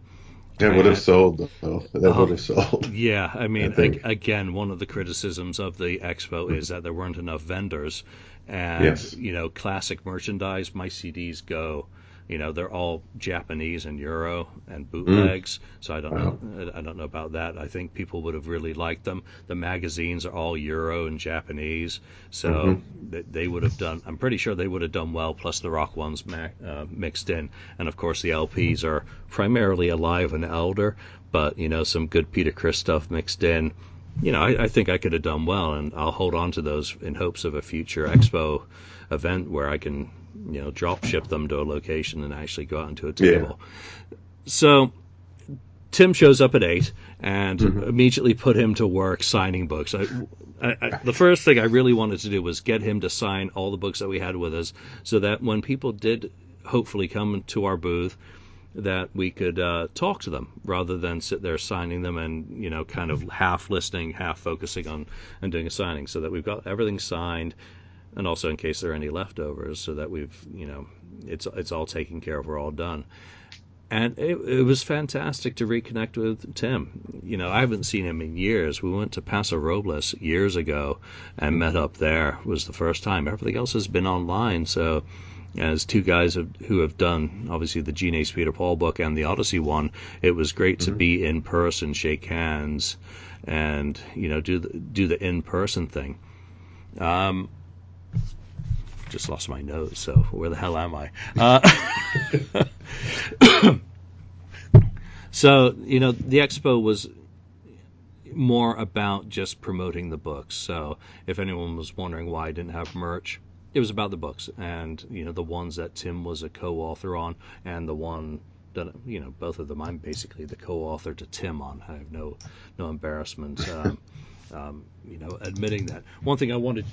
That would have sold though. That Oh. would have sold. Yeah, I mean, I ag- again, one of the criticisms of the expo is that there weren't enough vendors, and Yes. you know, classic merchandise. My CDs go you know they're all Japanese and Euro and bootlegs. Mm. So I don't wow. know I don't know about that. I think people would have really liked them. The magazines are all Euro and Japanese, so mm-hmm. they would have done. I'm pretty sure they would have done well. Plus the rock ones uh, mixed in, and of course the LPs are primarily alive and elder, but you know some good Peter Criss stuff mixed in you know, I, I, think I could have done well, and I'll hold on to those in hopes of a future expo event where I can, you know, drop ship them to a location and actually go out into a table. Yeah. So Tim shows up at eight and mm-hmm. immediately put him to work signing books. I, I, the first thing I really wanted to do was get him to sign all the books that we had with us, so that when people did hopefully come to our booth that we could uh, talk to them rather than sit there signing them and you know kind of half listening, half focusing on and doing a signing, so that we've got everything signed, and also in case there are any leftovers, so that we've you know it's it's all taken care of, we're all done. And it, it was fantastic to reconnect with Tim. You know, I haven't seen him in years. We went to Paso Robles years ago and met up there. It was the first time. Everything else has been online, so as two guys have, who have done obviously the Gene Ace Peter Paul book and the Odyssey one, it was great mm-hmm. to be in person, shake hands, and you know do the do the in person thing. Um, just lost my nose, so where the hell am I? Uh, so you know the expo was more about just promoting the books. So if anyone was wondering why I didn't have merch, it was about the books and you know the ones that Tim was a co-author on and the one that you know both of them I'm basically the co-author to Tim on. I have no no embarrassment, um, um, you know, admitting that. One thing I wanted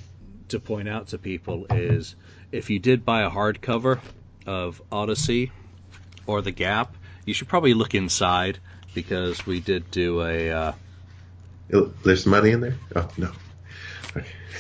to point out to people is if you did buy a hardcover of Odyssey or The Gap, you should probably look inside because we did do a. Uh, There's money in there? Oh no.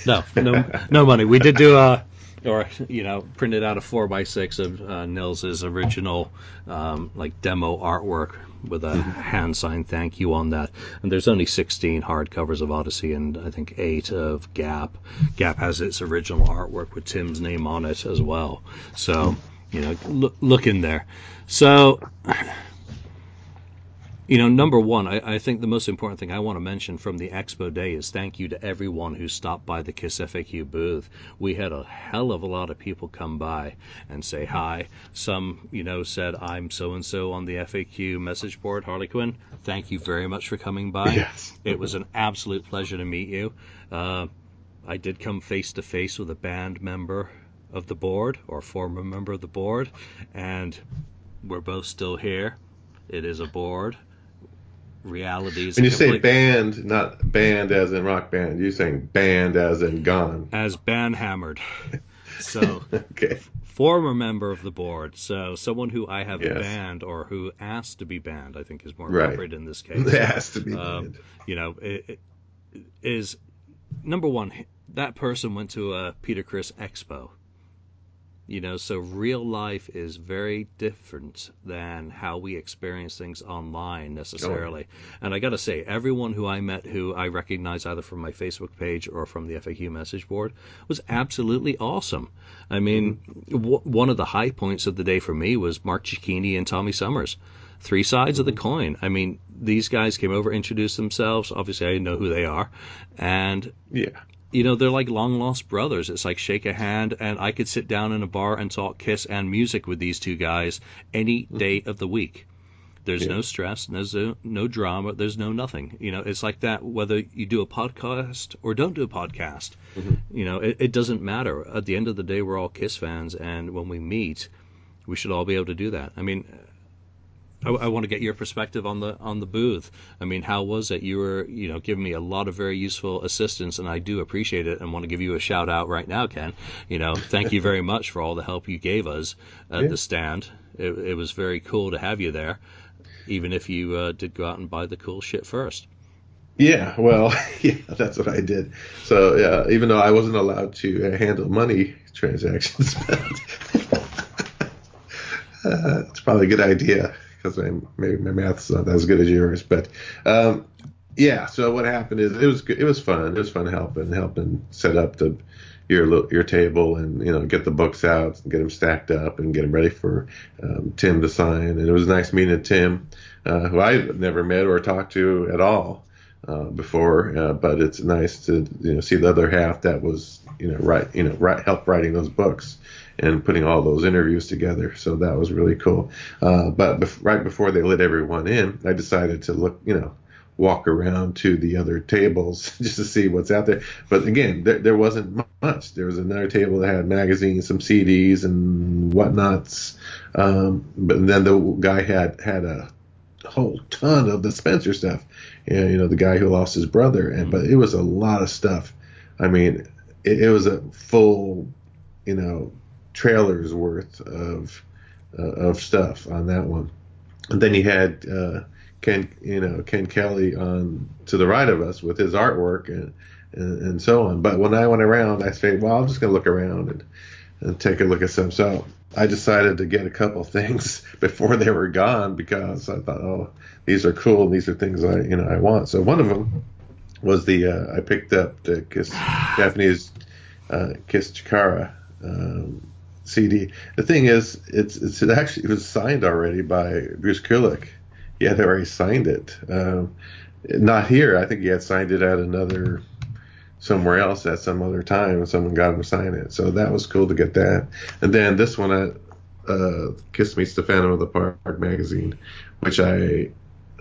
No, no, no money. We did do a or you know, printed out a four by six of uh, Nils's original um, like demo artwork with a mm-hmm. hand signed thank you on that. And there's only 16 hardcovers of Odyssey and I think eight of Gap. Gap has its original artwork with Tim's name on it as well. So you know, look, look in there. So you know, number one, I, I, think the most important thing I want to mention from the expo day is thank you to everyone who stopped by the KISS FAQ booth. We had a hell of a lot of people come by and say hi. Some, you know, said, I'm so and so on the FAQ message board, Harley Quinn. Thank you very much for coming by. Yes. it was an absolute pleasure to meet you. Uh, I did come face to face with a banned member of the board or former member of the board, and we're both still here. It is a board realities. When you say band, not band as in rock band, you're saying band as in gone. As band hammered. So, okay. former member of the board. So, someone who I have yes. banned or who asked to be banned, I think is more appropriate right. in this case. asked to be um, banned. You know, it, it is number one, that person went to a Peter Criss expo you know, so real life is very different than how we experience things online necessarily. Oh. And I got to say, everyone who I met who I recognize either from my Facebook page or from the FAQ message board was absolutely awesome. I mean, mm-hmm. w- one of the high points of the day for me was Mark Cicchini and Tommy Summers. Three sides of the mm-hmm. coin. I mean, these guys came over, introduced themselves. Obviously, I didn't know who they are, and yeah, you know, they're like long lost brothers. It's like shake a hand, and I could sit down in a bar and talk Kiss and music with these two guys any mm-hmm. day of the week. There's yeah. no stress, no no drama, there's no nothing. You know, it's like that whether you do a podcast or don't do a podcast. Mm-hmm. You know, it, it doesn't matter. At the end of the day, we're all Kiss fans, and when we meet, we should all be able to do that. I mean, I, I want to get your perspective on the on the booth. I mean, how was it? You were, you know, giving me a lot of very useful assistance, and I do appreciate it, and want to give you a shout out right now, Ken. You know, thank you very much for all the help you gave us at yeah. the stand. It, it, was very cool to have you there, even if you uh, did go out and buy the cool shit first. Yeah, well, yeah, that's what I did. So, yeah, even though I wasn't allowed to handle money transactions, uh, it's probably a good idea because maybe my math's not as good as yours. But um, yeah. So what happened is it was it was fun. It was fun helping helping set up the your your table and you know get the books out and get them stacked up and get them ready for um, Tim to sign. And it was nice meeting Tim, uh, who I never met or talked to at all uh, before. Uh, but it's nice to you know see the other half that was you know right you know right, help writing those books and putting all those interviews together. So that was really cool. Uh, but bef- right before they let everyone in, I decided to look you know walk around to the other tables just to see what's out there. But again, there, there wasn't much. There was another table that had magazines, some CDs, and whatnots. Um, but then the guy had had a whole ton of the Spencer stuff. And, you know, the guy who lost his brother, and but it was a lot of stuff. I mean, it, it was a full, you know, trailer's worth of uh, of stuff on that one. And then you had uh, Ken, you know, Ken Kelly on to the right of us with his artwork and and, and so on. But when I went around, I said, well, I'm just gonna look around and and take a look at some. So I decided to get a couple things before they were gone because I thought, oh, these are cool. These are things I you know I want. So one of them was the uh, I picked up the Kiss Japanese uh, Kiss Chikara um, CD. The thing is, it's it's it actually it was signed already by Bruce Kulick. He had already signed it. Um, not here. I think he had signed it at another somewhere else at some other time, and someone got him to sign it. So that was cool to get that. And then this one, uh, uh, Kiss Meets the Phantom of the Park magazine, which I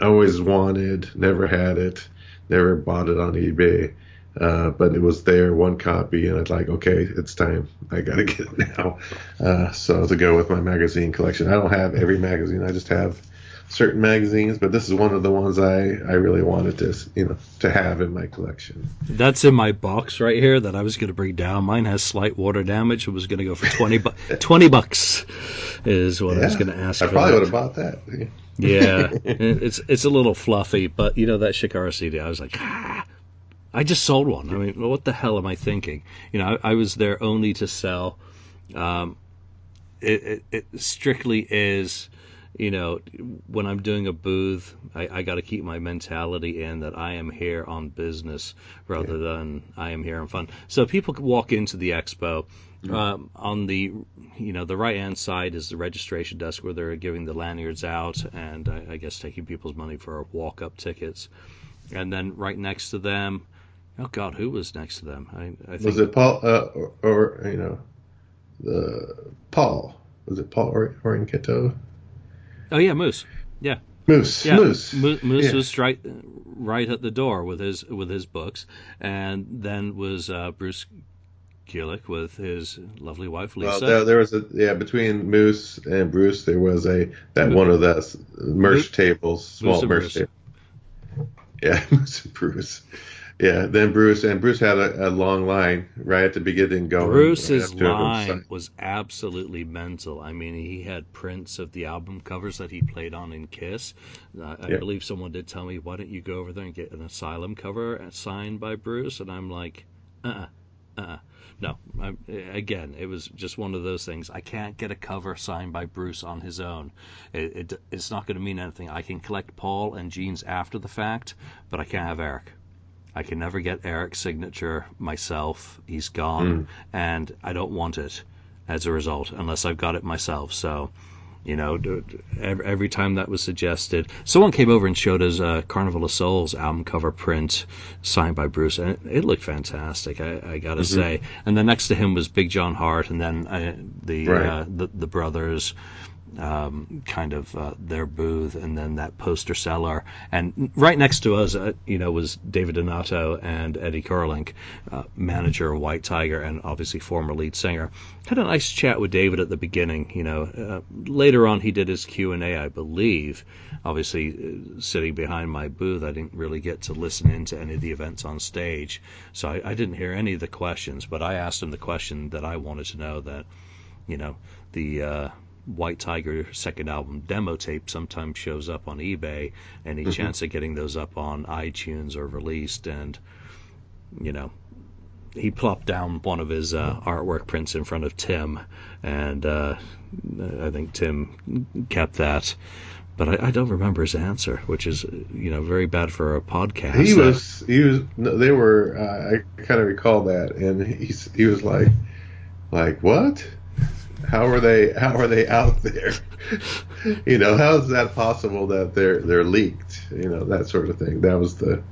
always wanted, never had it, never bought it on eBay. Uh, but it was there, one copy, and it's like, okay, it's time. I got to get it now. Uh, so to go with my magazine collection, I don't have every magazine. I just have certain magazines, but this is one of the ones I, I really wanted to, you know, to have in my collection. That's in my box right here that I was going to bring down. Mine has slight water damage. It was going to go for 20, bu- 20 bucks is what I was going to ask I probably that. would have bought that. Yeah, it- it's it's a little fluffy, but you know that Chikara CD. I was like, ah, I just sold one. I mean, what the hell am I thinking? You know, I, I was there only to sell. Um, it, it, it strictly is, you know, when I'm doing a booth, I, I got to keep my mentality in that I am here on business rather than I am here on fun. So people can walk into the expo. Um, on the, you know, the right hand side is the registration desk where they're giving the lanyards out and I, I guess taking people's money for walk up tickets. And then right next to them, oh God, who was next to them? I, I think Was it Paul uh, or, or you know the Paul? Was it Paul or Orienketo? Oh yeah, Moose. Yeah, Moose. yeah. Moose. Mo- Moose Yeah. was right, right at the door with his with his books, and then was uh, Bruce Kulick with his lovely wife Well, Lisa. there, there was a yeah between Moose and Bruce there was a that one of the merch Moose- tables, small and merch table. Yeah, Moose and Bruce. Yeah, then Bruce and Bruce had a, a long line right at the beginning going. Bruce's right up to him. line was absolutely mental. I mean, he had prints of the album covers that he played on in Kiss. Uh, I Yeah. believe someone did tell me, "Why don't you go over there and get an Asylum cover signed by Bruce?" And I'm like, "Uh, uh, uh, no." I, again, it was just one of those things. I can't get a cover signed by Bruce on his own. It, it, it's not going to mean anything. I can collect Paul and Gene's after the fact, but I can't have Eric. I can never get Eric's signature myself. He's gone, and I don't want it as a result unless I've got it myself. So, you know, every, time that was suggested, someone came over and showed us uh, Carnival of Souls album cover print signed by Bruce, and it, it looked fantastic. I, I got to say. And then next to him was Big John Hart, and then uh, the, Right. uh, the the brothers um, kind of uh, their booth, and then that poster seller. And right next to us, uh, you know, was David Donato and Eddie Kurlink, uh, manager of White Tiger, and obviously former lead singer. Had a nice chat with David at the beginning. You know, uh, later on he did his Q and A, I believe. Obviously, uh, sitting behind my booth, I didn't really get to listen into any of the events on stage, so I, I didn't hear any of the questions. But I asked him the question that I wanted to know that you know the uh, White Tiger second album demo tape sometimes shows up on eBay. Any chance of getting those up on iTunes or released? And you know, he plopped down one of his uh, artwork prints in front of Tim, and uh, I think Tim kept that. But I, I, don't remember his answer, which is you know very bad for a podcast. He was he was they were uh, I kind of recall that, and he he was like like what? How are they how are they out there? you know how is that possible that they're they're leaked? You know that sort of thing. That was the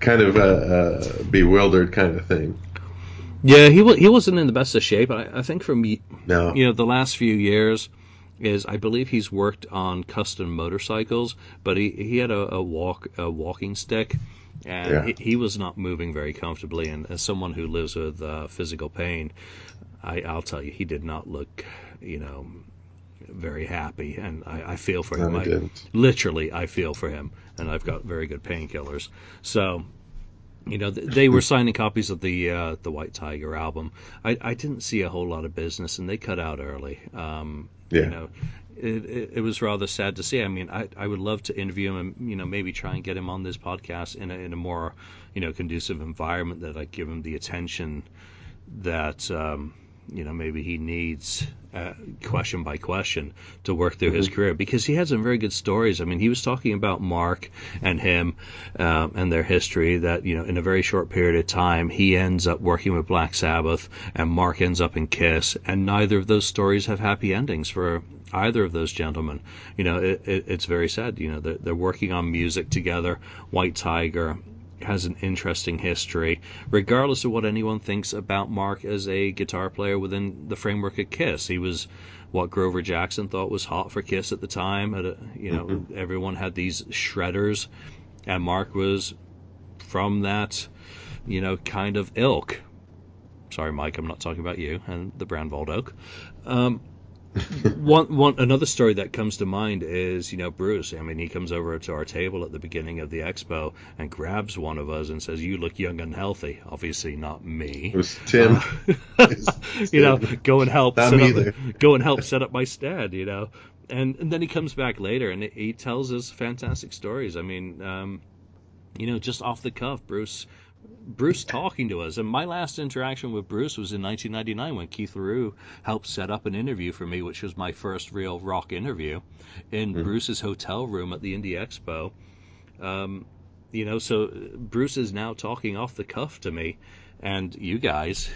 kind of a, a bewildered kind of thing. Yeah, he he wasn't in the best of shape. I, I think from no. you know the last few years is I believe he's worked on custom motorcycles, but he, he had a, a walk a walking stick, and yeah. he, he, was not moving very comfortably. And as someone who lives with uh, physical pain, I, I'll tell you, he did not look, you know, very happy, and I, I feel for him. I, literally, I feel for him, and I've got very good painkillers. So, you know, they were signing copies of the uh, the White Tiger album. I, I didn't see a whole lot of business, and they cut out early. Um, yeah. You know, it, it, it, was rather sad to see. I mean, I, I would love to interview him and you know maybe try and get him on this podcast in a, in a more you know conducive environment that I give him the attention that um, you know maybe he needs uh, question by question to work through his mm-hmm. career because he had some very good stories. I mean, he was talking about Mark and him uh, and their history. That you know, in a very short period of time, he ends up working with Black Sabbath, and Mark ends up in Kiss, and neither of those stories have happy endings for either of those gentlemen. You know, it, it, it's very sad. You know, they're, they're working on music together. White Tiger has an interesting history, regardless of what anyone thinks about Mark as a guitar player within the framework of Kiss. He was what Grover Jackson thought was hot for Kiss at the time. At a, you know, mm-hmm. everyone had these shredders, and Mark was from that, you know, kind of ilk. Sorry, Mike, I'm not talking about you and the Brandwald Oak. Um, one, one, another story that comes to mind is, you know, Bruce. I mean, he comes over to our table at the beginning of the expo and grabs one of us and says, "You look young and healthy." Obviously, not me. It was Tim. Uh, you know, go and help. Not set up, go and help set up my stand. You know, and, and then he comes back later and he tells us fantastic stories. I mean, um, you know, just off the cuff, Bruce Bruce talking to us. And my last interaction with Bruce was in 1999 when Keith Leroux helped set up an interview for me, which was my first real rock interview in mm-hmm. Bruce's hotel room at the Indy Expo. Um, you know, so Bruce is now talking off the cuff to me, and you guys,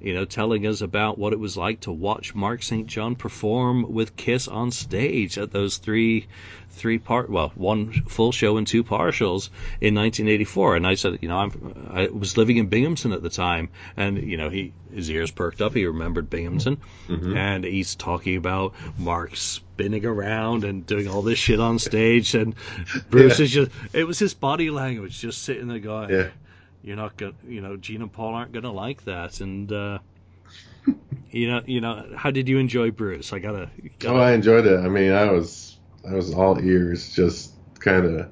you know, telling us about what it was like to watch Mark St. John perform with Kiss on stage at those three, three part, well, one full show and two partials in 1984. And I said, you know, I'm, I was living in Binghamton at the time, and you know, he his ears perked up. He remembered Binghamton, mm-hmm. and he's talking about Mark spinning around and doing all this shit on stage, and Bruce yeah. is just, it was his body language, just sitting there going. Yeah you're not going to, you know Gene and Paul aren't gonna like that and uh, you know you know how did you enjoy Bruce I gotta, gotta oh I enjoyed it I mean I was I was all ears just kind of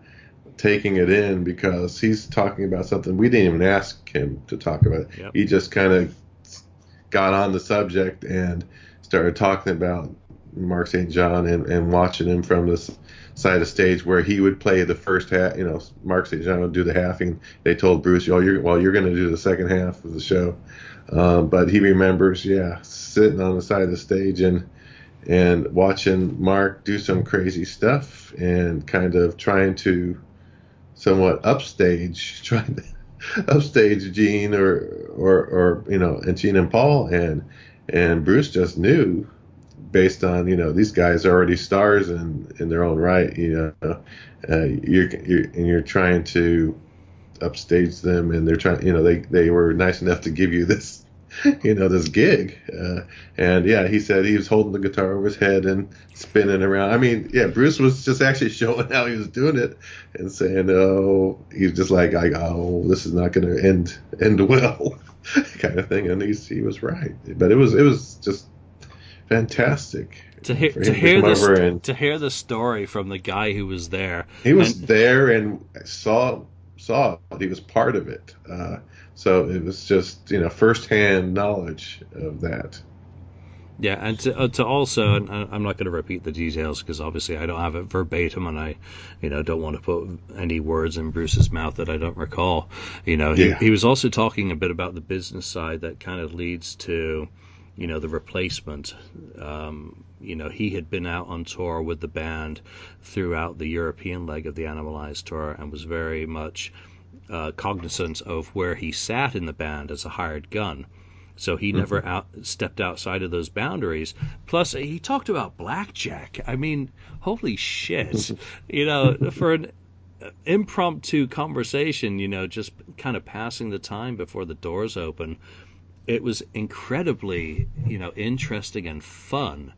taking it in because he's talking about something we didn't even ask him to talk about yep. he just kind of got on the subject and started talking about Mark St. John and, and watching him from this side of stage where he would play the first half. You know, Mark St. John would do the halving. They told Bruce, "Oh, you're well, you're going to do the second half of the show." Um, but he remembers, yeah, sitting on the side of the stage and and watching Mark do some crazy stuff and kind of trying to somewhat upstage, trying to upstage Gene or or or you know, and Gene and Paul and and Bruce just knew based on you know these guys are already stars in in their own right. You know, uh, you're, you're and you're trying to upstage them, and they're trying. You know, they they were nice enough to give you this. You know this gig, uh, and yeah, he said he was holding the guitar over his head and spinning around. I mean, yeah, Bruce was just actually showing how he was doing it and saying, "Oh, he's just like, oh, this is not going to end end well." kind of thing, and he's, he was right. But it was it was just fantastic to hear to hear the and, to hear the story from the guy who was there. He was and, there and saw saw it. He was part of it. Uh, so it was just you know firsthand knowledge of that. Yeah, and to, uh, to also, and I'm not going to repeat the details because obviously I don't have it verbatim, and I, you know, don't want to put any words in Bruce's mouth that I don't recall. You know, he, Yeah. he was also talking a bit about the business side that kind of leads to, you know, the replacement. Um, you know, he had been out on tour with the band throughout the European leg of the Animalized tour and was very much uh, cognizant of where he sat in the band as a hired gun. So he never out, stepped outside of those boundaries. Plus, he talked about blackjack. I mean, holy shit! you know, for an impromptu conversation, you know, just kind of passing the time before the doors open, it was incredibly, you know, interesting and fun.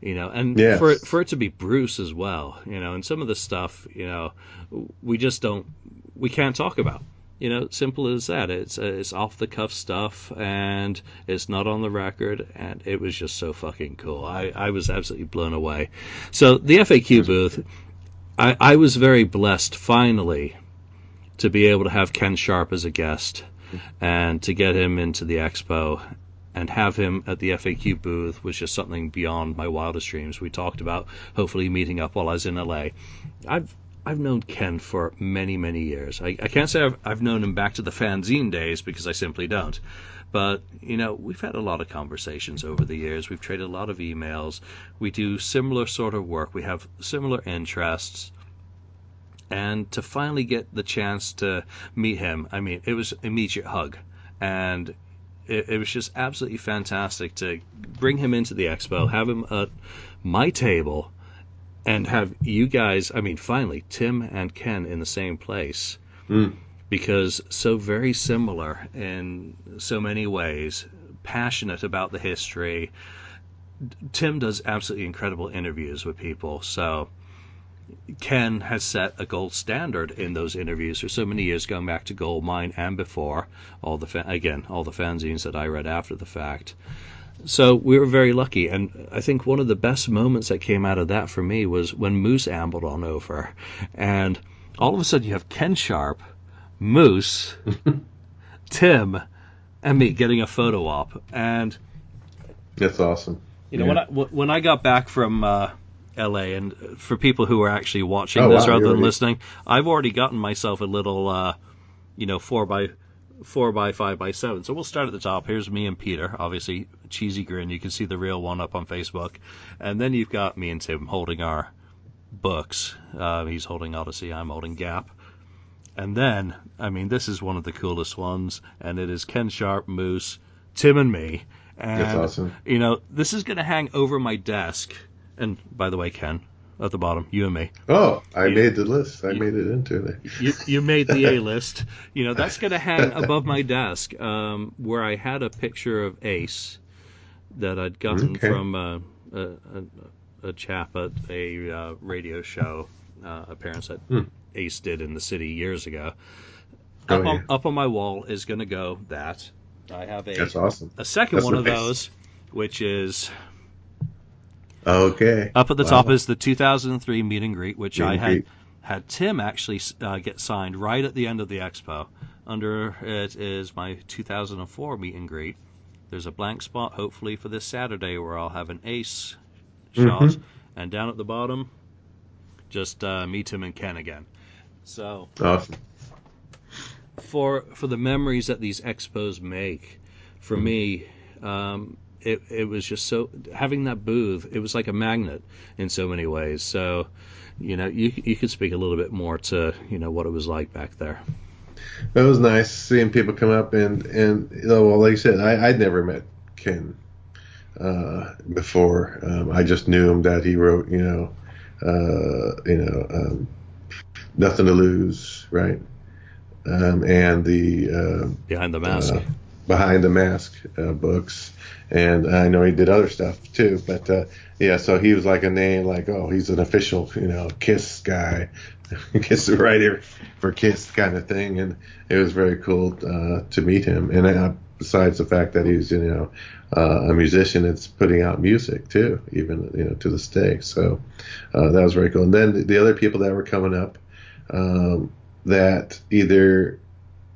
You know, and Yes. for it, for it to be Bruce as well, you know, and some of the stuff, you know, we just don't, we can't talk about. You know, simple as that. It's uh, it's off the cuff stuff, and it's not on the record, and it was just so fucking cool. I, I was absolutely blown away. So the FAQ booth, I, I was very blessed finally to be able to have Ken Sharp as a guest, and to get him into the expo, and have him at the FAQ booth was just something beyond my wildest dreams. We talked about hopefully meeting up while I was in LA. I've I've known Ken for many, many years. I, I can't say I've, I've known him back to the fanzine days because I simply don't. But, you know, we've had a lot of conversations over the years. We've traded a lot of emails. We do similar sort of work. We have similar interests. And to finally get the chance to meet him, I mean, it was immediate hug. And it, it was just absolutely fantastic to bring him into the expo, have him at my table, and have you guys, I mean, finally, Tim and Ken in the same place. Mm. Because so very similar in so many ways, passionate about the history. Tim does absolutely incredible interviews with people, so Ken has set a gold standard in those interviews for so many years, going back to Goldmine and before. All the fa- again, all the fanzines that I read after the fact. So we were very lucky, and I think one of the best moments that came out of that for me was when Moose ambled on over, and all of a sudden you have Ken Sharp, Moose, Tim, and me getting a photo op, and That's awesome. you know Yeah. when I when I got back from uh, L.A. and for people who are actually watching Oh, this wow, rather than already- listening, I've already gotten myself a little, uh, you know, four by four by five by seven. So we'll start at the top. Here's me and Peter, obviously cheesy grin. You can see the real one up on Facebook, and then you've got me and Tim holding our books. Uh, he's holding Odyssey. I'm holding Gap. And then, I mean, this is one of the coolest ones, and it is Ken Sharp, Moose, Tim, and me. And, That's awesome. You know, this is going to hang over my desk. And by the way, Ken, at the bottom, you and me. Oh, I You- made the list. I you- made it into there. You, you made the A list. You know, that's going to hang above my desk um, where I had a picture of Ace that I'd gotten Okay. from uh, a, a, a chap at a uh, radio show uh, appearance that Hmm. Ace did in the city years ago. Oh, up, on, yeah. up on my wall is going to go that. I have a, That's awesome. a second That's one of nice. those, which is Okay. up at the Wow. top is the 2003 meet and greet, which Meet I had greet. had Tim actually uh, get signed right at the end of the expo. Under it is my 2004 meet and greet. There's a blank spot, hopefully for this Saturday, where I'll have an ace shot, Mhm. and down at the bottom, just uh, me, Tim, and Ken again. So Awesome. for for the memories that these expos make, for me, um, it it was just so having that booth. It was like a magnet in so many ways. So, you know, you you could speak a little bit more to you know what it was like back there. It was nice seeing people come up and and you know, well, like you said, I I'd never met Ken uh, before. Um, I just knew him that he wrote, you know, uh, you know, um, nothing to lose, right? Um, and the uh, Behind the mask, uh, behind the mask uh, books, and I know he did other stuff too. But uh, yeah, so he was like a name, like oh, he's an official, you know, Kiss guy, Kiss writer for Kiss kind of thing, and it was very cool uh, to meet him. And uh, besides the fact that he's you know uh, a musician, it's putting out music too, even you know to this day. So uh, that was very cool. And then the, the other people that were coming up. Um, that either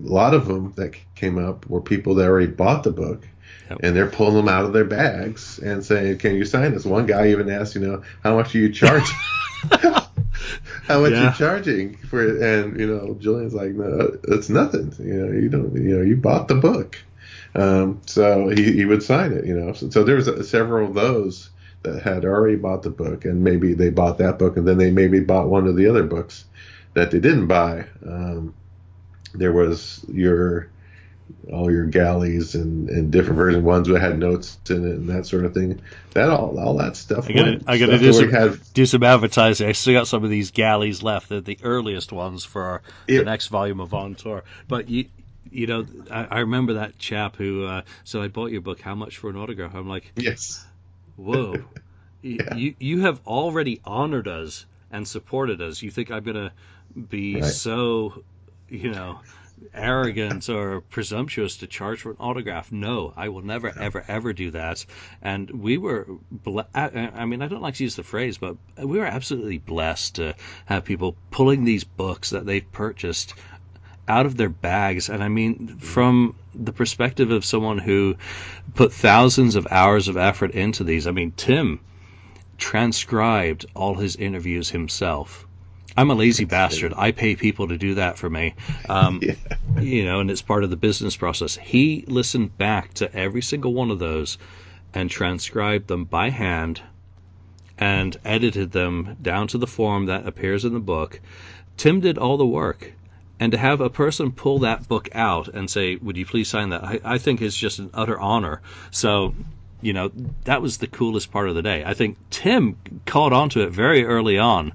a lot of them that came up were people that already bought the book Yep. And they're pulling them out of their bags and saying, "Can you sign this?" One guy even asked, "You know, how much are you charging? how much yeah. you charging for?" It? And you know, Julian's like, "No, it's nothing. You know, you don't. You know, you bought the book." Um, so he, he would sign it. You know, so, so there was a, several of those that had already bought the book, and maybe they bought that book, and then they maybe bought one of the other books that they didn't buy. Um, there was your all your galleys and, and different version ones that had notes in it and that sort of thing. That all all that stuff. I gotta, I gotta do some, had, do some advertising. I still got some of these galleys left. They're the earliest ones for it, the next volume of On Tour. But you you know, I, I remember that chap who uh, said, "I bought your book. How much for an autograph?" I'm like, "Yes." Whoa, yeah. you you have already honored us and supported us. You think I'm gonna be right. so, you know, arrogant or presumptuous to charge for an autograph. No, I will never, ever, ever do that. And we were, ble- I mean, I don't like to use the phrase, but we were absolutely blessed to have people pulling these books that they've purchased out of their bags. And I mean, from the perspective of someone who put thousands of hours of effort into these, I mean, Tim transcribed all his interviews himself I'm a lazy bastard. I pay people to do that for me. Um, yeah. You know, and it's part of the business process. He listened back to every single one of those and transcribed them by hand and edited them down to the form that appears in the book. Tim did all the work. And to have a person pull that book out and say, Would you please sign that? I, I think is just an utter honor. So, you know, that was the coolest part of the day. I think Tim caught on to it very early on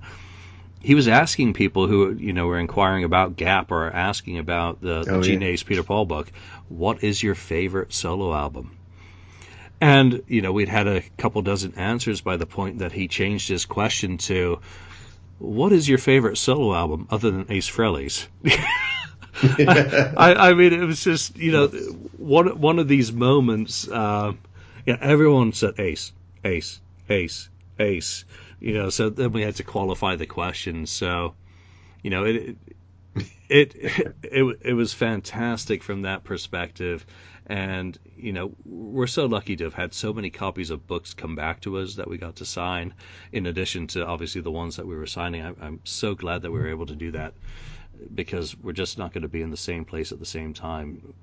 he was asking people who you know were inquiring about Gap or asking about the, the oh, Gene yeah. Peter Paul book, what is your favorite solo album? And you know we'd had a couple dozen answers by the point that he changed his question to, "What is your favorite solo album other than Ace Frehley's?" I, I, mean, it was just you know one one of these moments. Uh, yeah, everyone said Ace, Ace, Ace, Ace you know, so then we had to qualify the questions. So, you know, it it it, it, it was fantastic from that perspective. And, you know, we're so lucky to have had so many copies of books come back to us that we got to sign, in addition to obviously the ones that we were signing. I, I'm so glad that we were able to do that because we're just not going to be in the same place at the same time,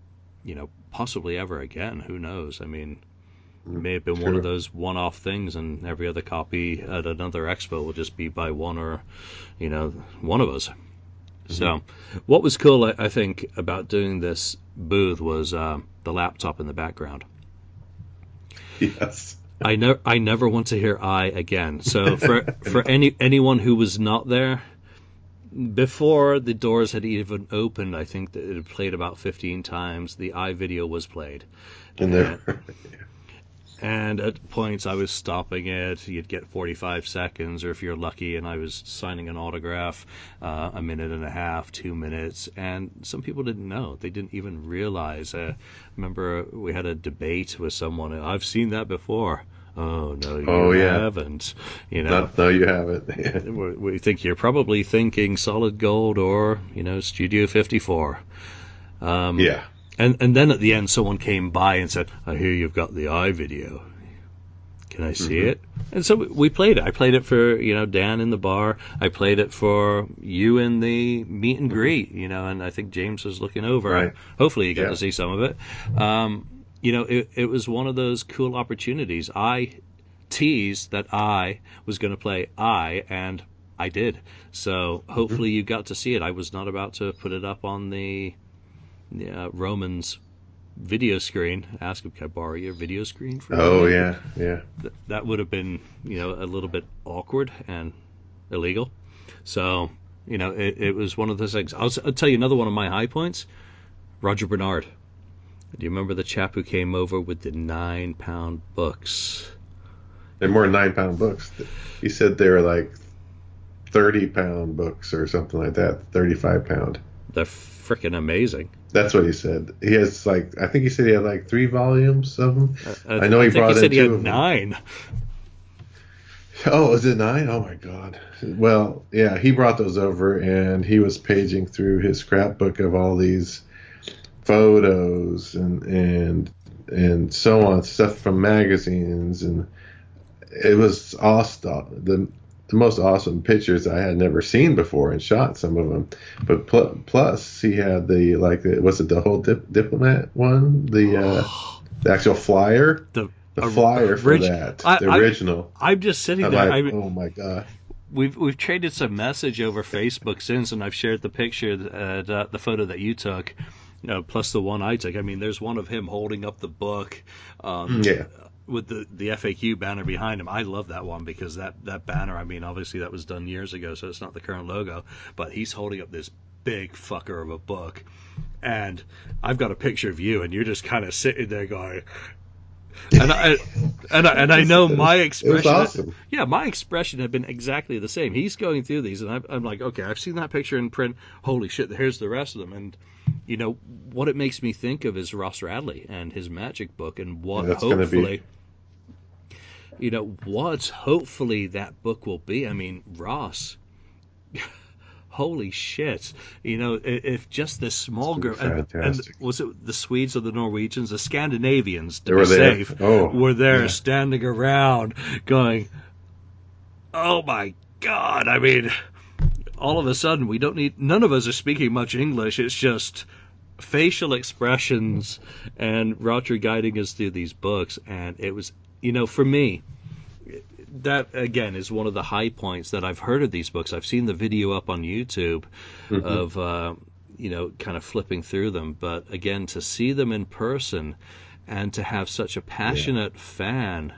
you know, possibly ever again. Who knows? I mean, it may have been sure. one of those one-off things, and every other copy at another expo will just be by one or, you know, one of us. Mm-hmm. So, what was cool, I, I, think, about doing this booth was uh, the laptop in the background. Yes. I never, I never want to hear "I" again. So for for any anyone who was not there, before the doors had even opened, I think that it had played about 15 times. The I video was played. And there, and at points I was stopping it. You'd get 45 seconds, or if you're lucky, and I was signing an autograph, uh, a minute and a half, two minutes. And some people didn't know; they didn't even realize. Uh, remember, we had a debate with someone. I've seen that before. Oh no, you oh, yeah. haven't. You know, no, no you haven't. we think you're probably thinking Solid Gold or you know Studio 54. Um, yeah. And and then at the end, someone came by and said, "I hear you've got the I video. Can I see mm-hmm. it?" And so we played it. I played it for you know Dan in the bar. I played it for you in the meet and greet. You know, and I think James was looking over. Right. Hopefully, you got yeah. to see some of it. Um, you know, it, it was one of those cool opportunities. I teased that I was going to play I, and I did. So hopefully mm-hmm. you got to see it. I was not about to put it up on the uh, Roman's video screen. Ask him, "Can I borrow your video screen?" For oh yeah, yeah. Th- that would have been, you know, a little bit awkward and illegal. So, you know, it, it was one of those things. I'll, I'll, tell you another one of my high points. Roger Bernard. Do you remember the chap who came over with the nine pound books? They're more than nine pound books. He said they were like thirty pound books or something like that. Thirty five pound. They're freaking amazing. That's what he said. He has like I think he said he had like three volumes of them. Uh, I know he brought he said he had nine. Oh, is it nine? Oh my god. Well, yeah, he brought those over and he was paging through his scrapbook of all these photos and and and so on, stuff from magazines, and it was all awesome. The the most awesome pictures I had never seen before, and shot some of them. But pl- plus, he had the like, was it the whole dip- diplomat one? The uh, the actual flyer, The, the flyer for orig- that, I- the original. I'm just sitting I'm there. like, I oh my god. we've we've traded some message over Facebook since, and I've shared the picture, uh, the, the photo that you took, you know, plus the one I took. I mean, there's one of him holding up the book. Um, Yeah. With the the FAQ banner behind him. I love that one because that that banner. I mean, obviously that was done years ago, so it's not the current logo. But he's holding up this big fucker of a book, and I've got a picture of you, and you're just kind of sitting there going. And I and I, and I know my expression. awesome. Yeah, my expression had been exactly the same. He's going through these, and I'm, I'm like, okay, I've seen that picture in print. Holy shit, here's the rest of them. And you know what it makes me think of is Ross Radley and his magic book, and what That's gonna be- hopefully, you know, what hopefully that book will be. I mean, Ross. Holy shit! You know, if just this small group, and, and was it the Swedes or the Norwegians, the Scandinavians, to They be were there. safe, Oh, were there yeah. standing around going, "Oh my god!" I mean, all of a sudden we don't need. None of us are speaking much English. It's just facial expressions and Roger guiding us through these books, and it was, you know, for me. That again is one of the high points that I've heard of these books. I've seen the video up on YouTube Mm-hmm. of uh, you know kind of flipping through them, but again to see them in person and to have such a passionate fan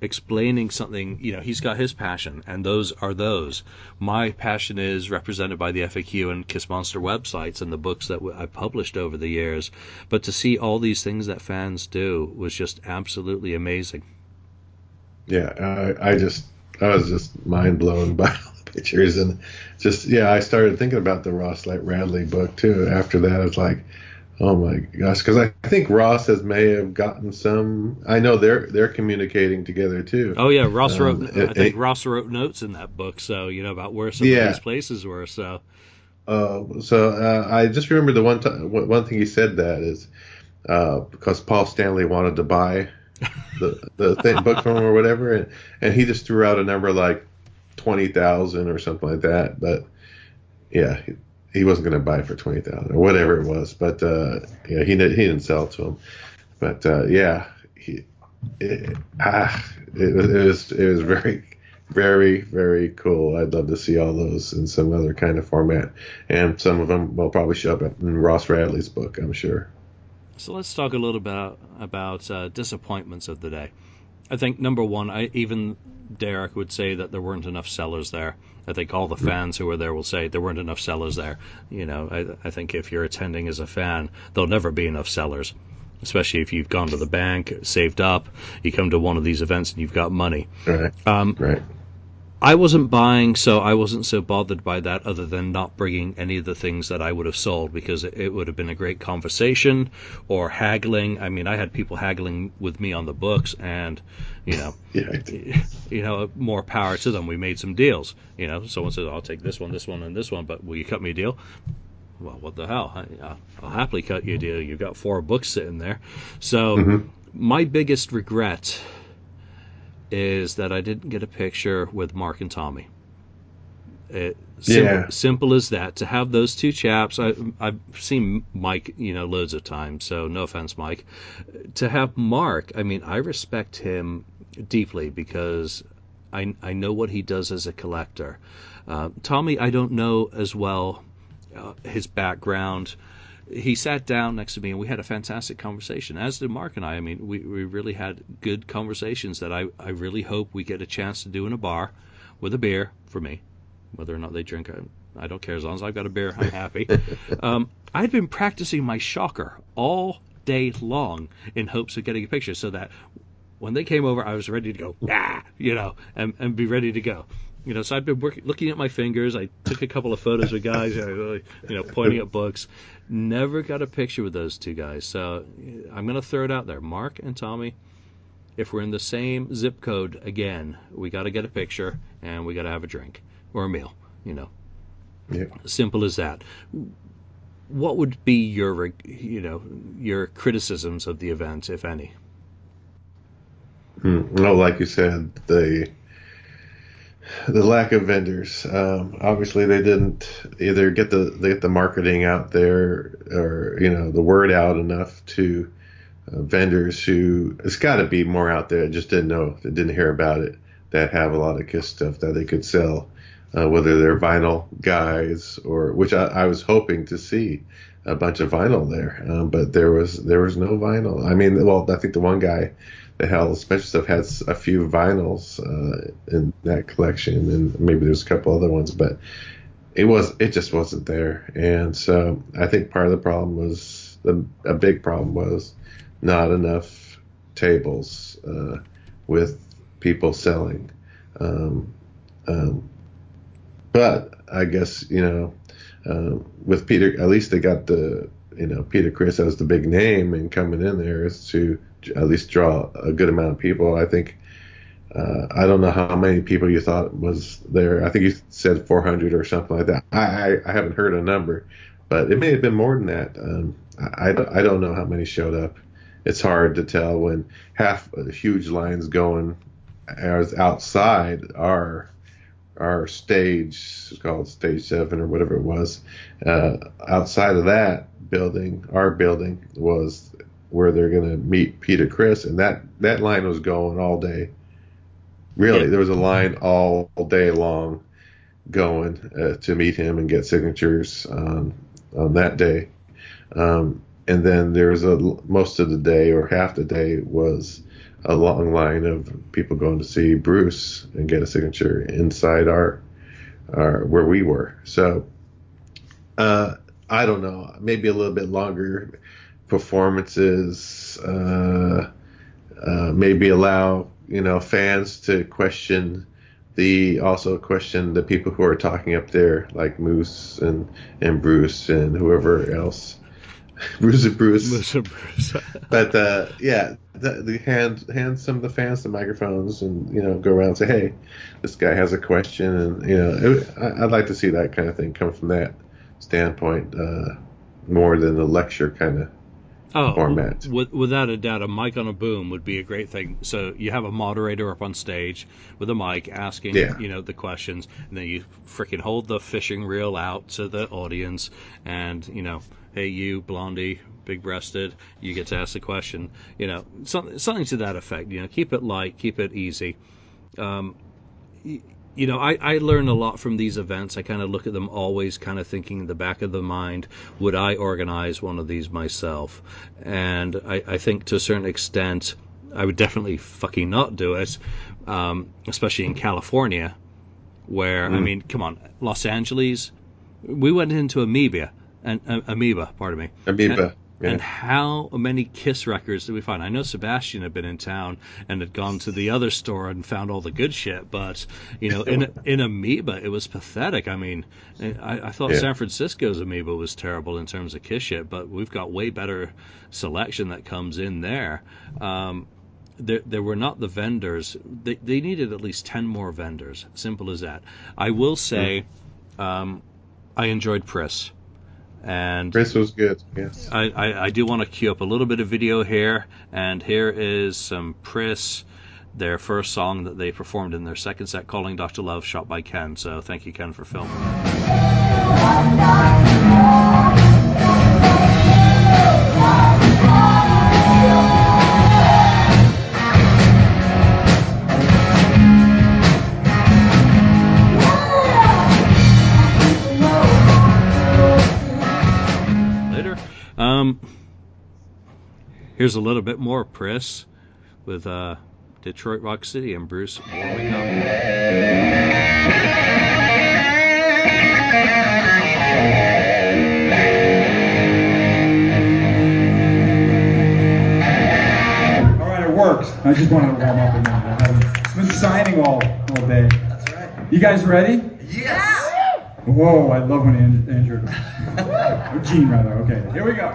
explaining something you know he's got his passion and those are those. My passion is represented by the faq and kiss monster websites and the books that i published over the years. But to see all these things that fans do was just absolutely amazing. Yeah, I, I just I was just mind blown by all the pictures and just yeah, I started thinking about the Ross Light Radley book too. After that, it's like, oh my gosh, because I think Ross has may have gotten some. I know they're they're communicating together too. oh yeah ross Um, wrote i think it- ross wrote notes in that book so you know about where some Yeah. of these places were so Uh, so uh, I just remember the one time one one thing he said that is uh, because Paul Stanley wanted to buy the the thing, book from him or whatever, and, and he just threw out a number like twenty thousand or something like that. But yeah, he, wasn't going to buy for twenty thousand or whatever it was. But uh, yeah, he didn't, he didn't sell it to him. But uh, yeah, he it, ah, it, it was it was very very very cool. I'd love to see all those in some other kind of format, and some of them will probably show up in Ross Radley's book, I'm sure. So let's talk a little bit about uh, disappointments of the day. I think number one, I even Derek would say that there weren't enough sellers there. I think all the fans who were there will say there weren't enough sellers there. You know, I, I think if you're attending as a fan, there'll never be enough sellers. Especially if you've gone to the bank, saved up, you come to one of these events and you've got money. Right. Um, Right. I wasn't buying, so I wasn't so bothered by that, other than not bringing any of the things that I would have sold because it, it would have been a great conversation or haggling. I mean, I had people haggling with me on the books, and you know, Yeah. You know, more power to them. We made some deals. You know, someone says, "I'll take this one, this one, and this one," but will you cut me a deal? Well, what the hell? I, uh, I'll happily cut you a deal. You've got four books sitting there. So, Mhm. my biggest regret is that I didn't get a picture with Mark and Tommy. It, simple, Yeah. simple as that. To have those two chaps, I, I've seen Mike, you know, loads of times. So no offense, Mike. To have Mark, I mean, I respect him deeply because I I know what he does as a collector. Uh, Tommy, I don't know as well uh, his background. He sat down next to me and we had a fantastic conversation, as did Mark and I. I mean, we, we really had good conversations that I, I really hope we get a chance to do in a bar with a beer for me. Whether or not they drink, I, I don't care. As long as I've got a beer, I'm happy. um, I'd been practicing my shocker all day long in hopes of getting a picture so that when they came over, I was ready to go, ah, you know, and, and be ready to go. You know, so I've been working, looking at my fingers. I took a couple of photos with guys, you know, pointing at books. Never got a picture with those two guys. So I'm going to throw it out there. Mark and Tommy, if we're in the same zip code again, we got to get a picture and we got to have a drink or a meal, you know. Yeah. Simple as that. what would be your you know your criticisms of the event, if any? Hmm. Well, like you said, the the lack of vendors. Um, obviously, they didn't either get the get the marketing out there or you know the word out enough to uh, vendors who it's got to be more out there. I just didn't know, they didn't hear about it. That have a lot of Kiss stuff that they could sell, uh, whether they're vinyl guys or which I, I, was hoping to see a bunch of vinyl there, um, but there was there was no vinyl. I mean, well, I think the one guy held special stuff has a few vinyls uh, in that collection, and maybe there's a couple other ones, but it was it just wasn't there. And so I think part of the problem was the a big problem was not enough tables uh, with people selling. Um, um, but I guess you know uh, with Peter, at least they got the you know Peter Criss as the big name and coming in there is to at least draw a good amount of people. I think uh, I don't know how many people you thought was there. I think you said 400 or something like that. I, I, I haven't heard a number, but it may have been more than that. Um, I, I, don't know how many showed up. It's hard to tell when half the huge lines going as outside our our stage called stage seven or whatever it was. Uh, outside of that building, our building was where they're going to meet Peter Criss, and that that line was going all day. Really, yeah. there was a line all, all day long going uh, to meet him and get signatures on on that day. Um, and then there was a most of the day or half the day was a long line of people going to see Bruce and get a signature inside our our where we were. So uh, I don't know, maybe a little bit longer performances. Uh, uh, maybe allow you know fans to question the also question the people who are talking up there, like Moose and and Bruce and whoever else. Bruce and Bruce. Bruce and Bruce. but uh, yeah, the, the hand hand some of the fans the microphones and you know go around and say, hey, this guy has a question, and you know it, I, would like to see that kind of thing come from that standpoint uh, more than the lecture kind of oh, format. With, without a doubt, a mic on a boom would be a great thing. So you have a moderator up on stage with a mic asking, yeah. you know, the questions, and then you freaking hold the fishing reel out to the audience, and you know, hey, you blondie, big breasted, you get to ask the question. You know, something, something to that effect. You know, keep it light, keep it easy. Um, you know, I, I learn a lot from these events. I kind of look at them always kind of thinking in the back of the mind, would I organize one of these myself? And I, I think to a certain extent, I would definitely fucking not do it, um, especially in California, where, mm. I mean, come on, Los Angeles, we went into Amoeba, and uh, Amoeba, pardon me. Amoeba. And, how many Kiss records did we find? I know Sebastian had been in town and had gone to the other store and found all the good shit, but you know, in in Amoeba, it was pathetic. I mean, I, I thought yeah. San Francisco's Amoeba was terrible in terms of Kiss shit, but we've got way better selection that comes in there. Um, there, there were not the vendors. They, they needed at least ten more vendors. Simple as that. I will say, mm. um, I enjoyed Priss. And Chris was good. Yes. I, I, I do want to cue up a little bit of video here, and here is some Priss, their first song that they performed in their second set, "Calling Dr. Love," shot by Ken. So thank you, Ken, for filming. Um, here's a little bit more Priss with uh, Detroit Rock City and Bruce warming up. All right, it works. I just wanted to warm up a minute. I haven't been signing all, all day. That's right. You guys ready? Yes. Whoa, I love when Andrew, or Gene rather. Okay, here we go.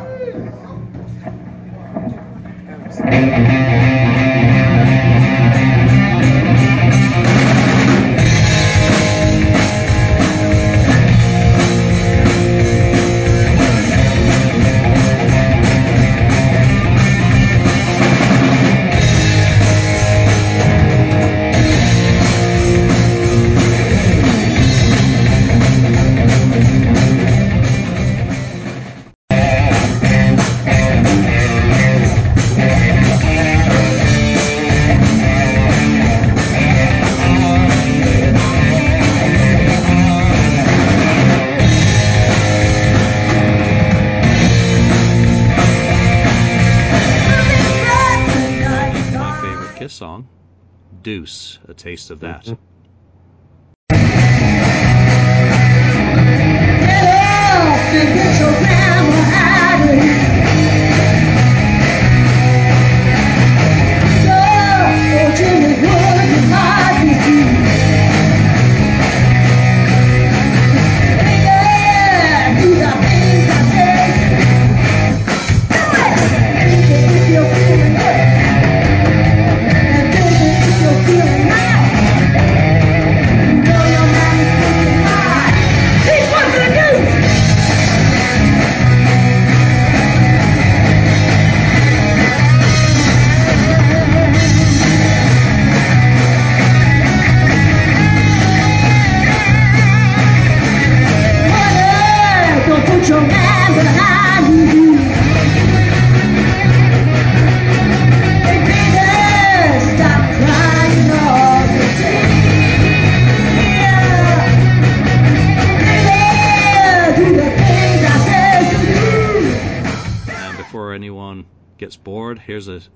Deuce, a taste of that. Mm-hmm.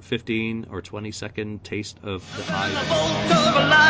15 or 20 second taste of the The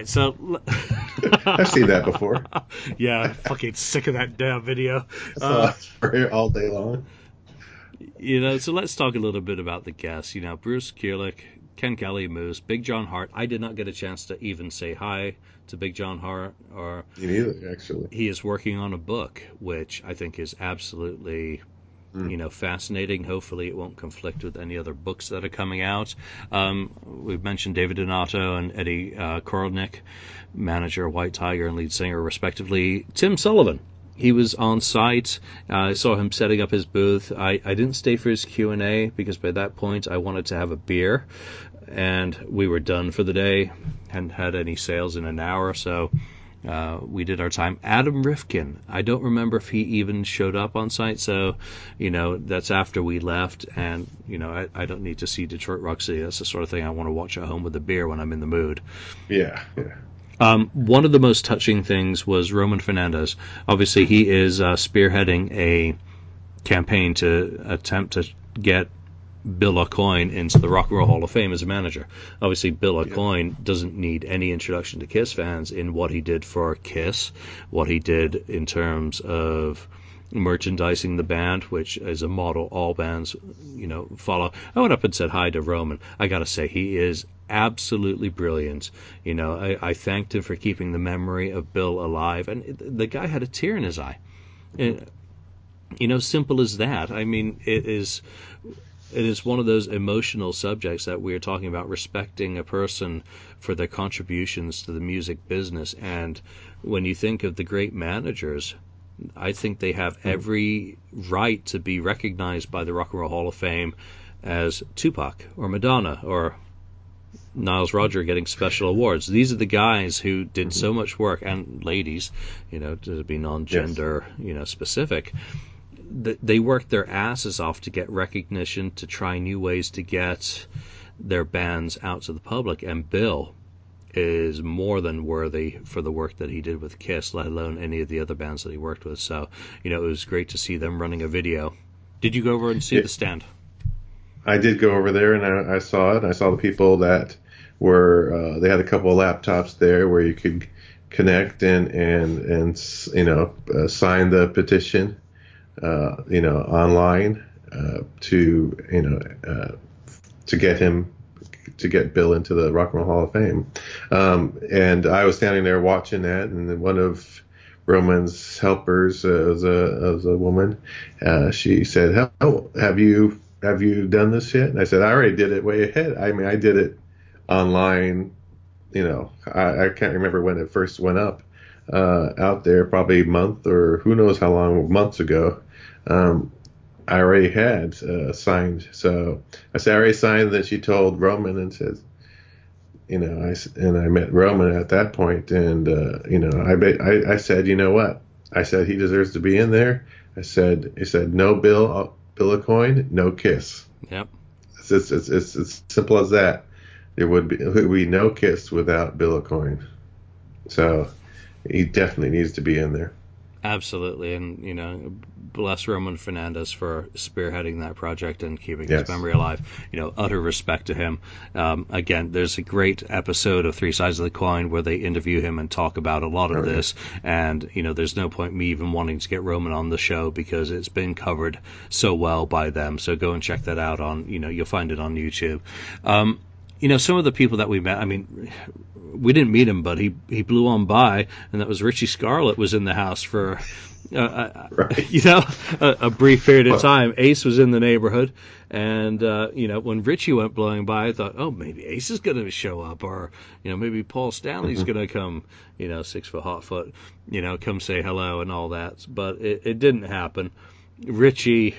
right, so I've seen that before. yeah, fucking sick of that damn video. Uh, saw it for all day long. you know, so let's talk a little bit about the guests. You know, Bruce Kulick, Ken Kelly, Moose, Big John Hart. I did not get a chance to even say hi to Big John Hart, or Me neither, actually. he is working on a book, which I think is absolutely, you know, fascinating. Hopefully, it won't conflict with any other books that are coming out. Um, we've mentioned David Donato and Eddie uh, Korolnik, manager White Tiger and lead singer, respectively. Tim Sullivan. He was on site. Uh, I saw him setting up his booth. I, I didn't stay for his Q and A because by that point I wanted to have a beer, and we were done for the day. Hadn't had any sales in an hour, or so uh, we did our time. Adam Rifkin, I don't remember if he even showed up on site, so you know that's after we left, and you know I, I don't need to see Detroit Rock City. That's the sort of thing I want to watch at home with a beer when I'm in the mood. Yeah, yeah. Um, one of the most touching things was Roman Fernandez. Obviously, he is uh, spearheading a campaign to attempt to get Bill Aucoin into the Rock and Roll Hall of Fame as a manager. Obviously, Bill Aucoin doesn't need any introduction to Kiss fans in what he did for Kiss, what he did in terms of merchandising the band, which is a model all bands, you know, follow. I went up and said hi to Roman. I gotta say, he is absolutely brilliant. You know, I, I thanked him for keeping the memory of Bill alive, and it- the guy had a tear in his eye. And, you know, simple as that. I mean, it is it is one of those emotional subjects that we're talking about respecting a person for their contributions to the music business and when you think of the great managers I think they have hmm. every right to be recognized by the Rock and Roll Hall of Fame as Tupac or Madonna or Nile Rodgers getting special awards. These are the guys who did hmm. so much work, and ladies, you know, to be non-gender, you know, specific. Th- They worked their asses off to get recognition, to try new ways to get their bands out to the public. And Bill is more than worthy for the work that he did with Kiss, let alone any of the other bands that he worked with. So, you know, it was great to see them running a video. Did you go over and see Yeah. the stand? I did go over there and I, I saw it. I saw the people that were uh, they had a couple of laptops there where you could connect and and and you know uh, sign the petition, uh, you know, online uh, to you know uh, to get him to get Bill into the Rock and Roll Hall of Fame. Um, and I was standing there watching that, and one of Roman's helpers uh, as a as a woman, uh, she said, "How have you have you done this yet?" And I said, "I already did it way ahead. I mean, I did it online. You know, I, I can't remember when it first went up, uh, out there, probably a month or who knows how long, months ago. Um, I already had uh, signed. So I said I already signed. Then she told Roman and says, you know, I and I met Roman at that point, and uh, you know, I, ba- I I said, you know what? I said he deserves to be in there. I said, he said, no bill, uh, Bill Aucoin, no kiss. Yep. It's it's it's, it's as simple as that. There would be there would be no kiss without Bill Aucoin. So he definitely needs to be in there. Absolutely, and you know, bless Roman Fernandez for spearheading that project and keeping Yes. his memory alive. You know, utter respect to him. Um, again, there's a great episode of Three Sides of the Coin where they interview him and talk about a lot of Oh, yeah. this. And you know, there's no point me even wanting to get Roman on the show because it's been covered so well by them. So go and check that out on. You know, you'll find it on YouTube. Um, you know, some of the people that we met. I mean, we didn't meet him, but he he blew on by, and that was Richie Scarlet was in the house for. Uh, uh, Right. you know, a, a brief period of time. Ace was in the neighborhood, and uh, you know when Richie went blowing by, I thought, oh, maybe Ace is going to show up, or you know maybe Paul Stanley's going to come, you know, six foot hot foot, you know, come say hello and all that. But it, it didn't happen. Richie,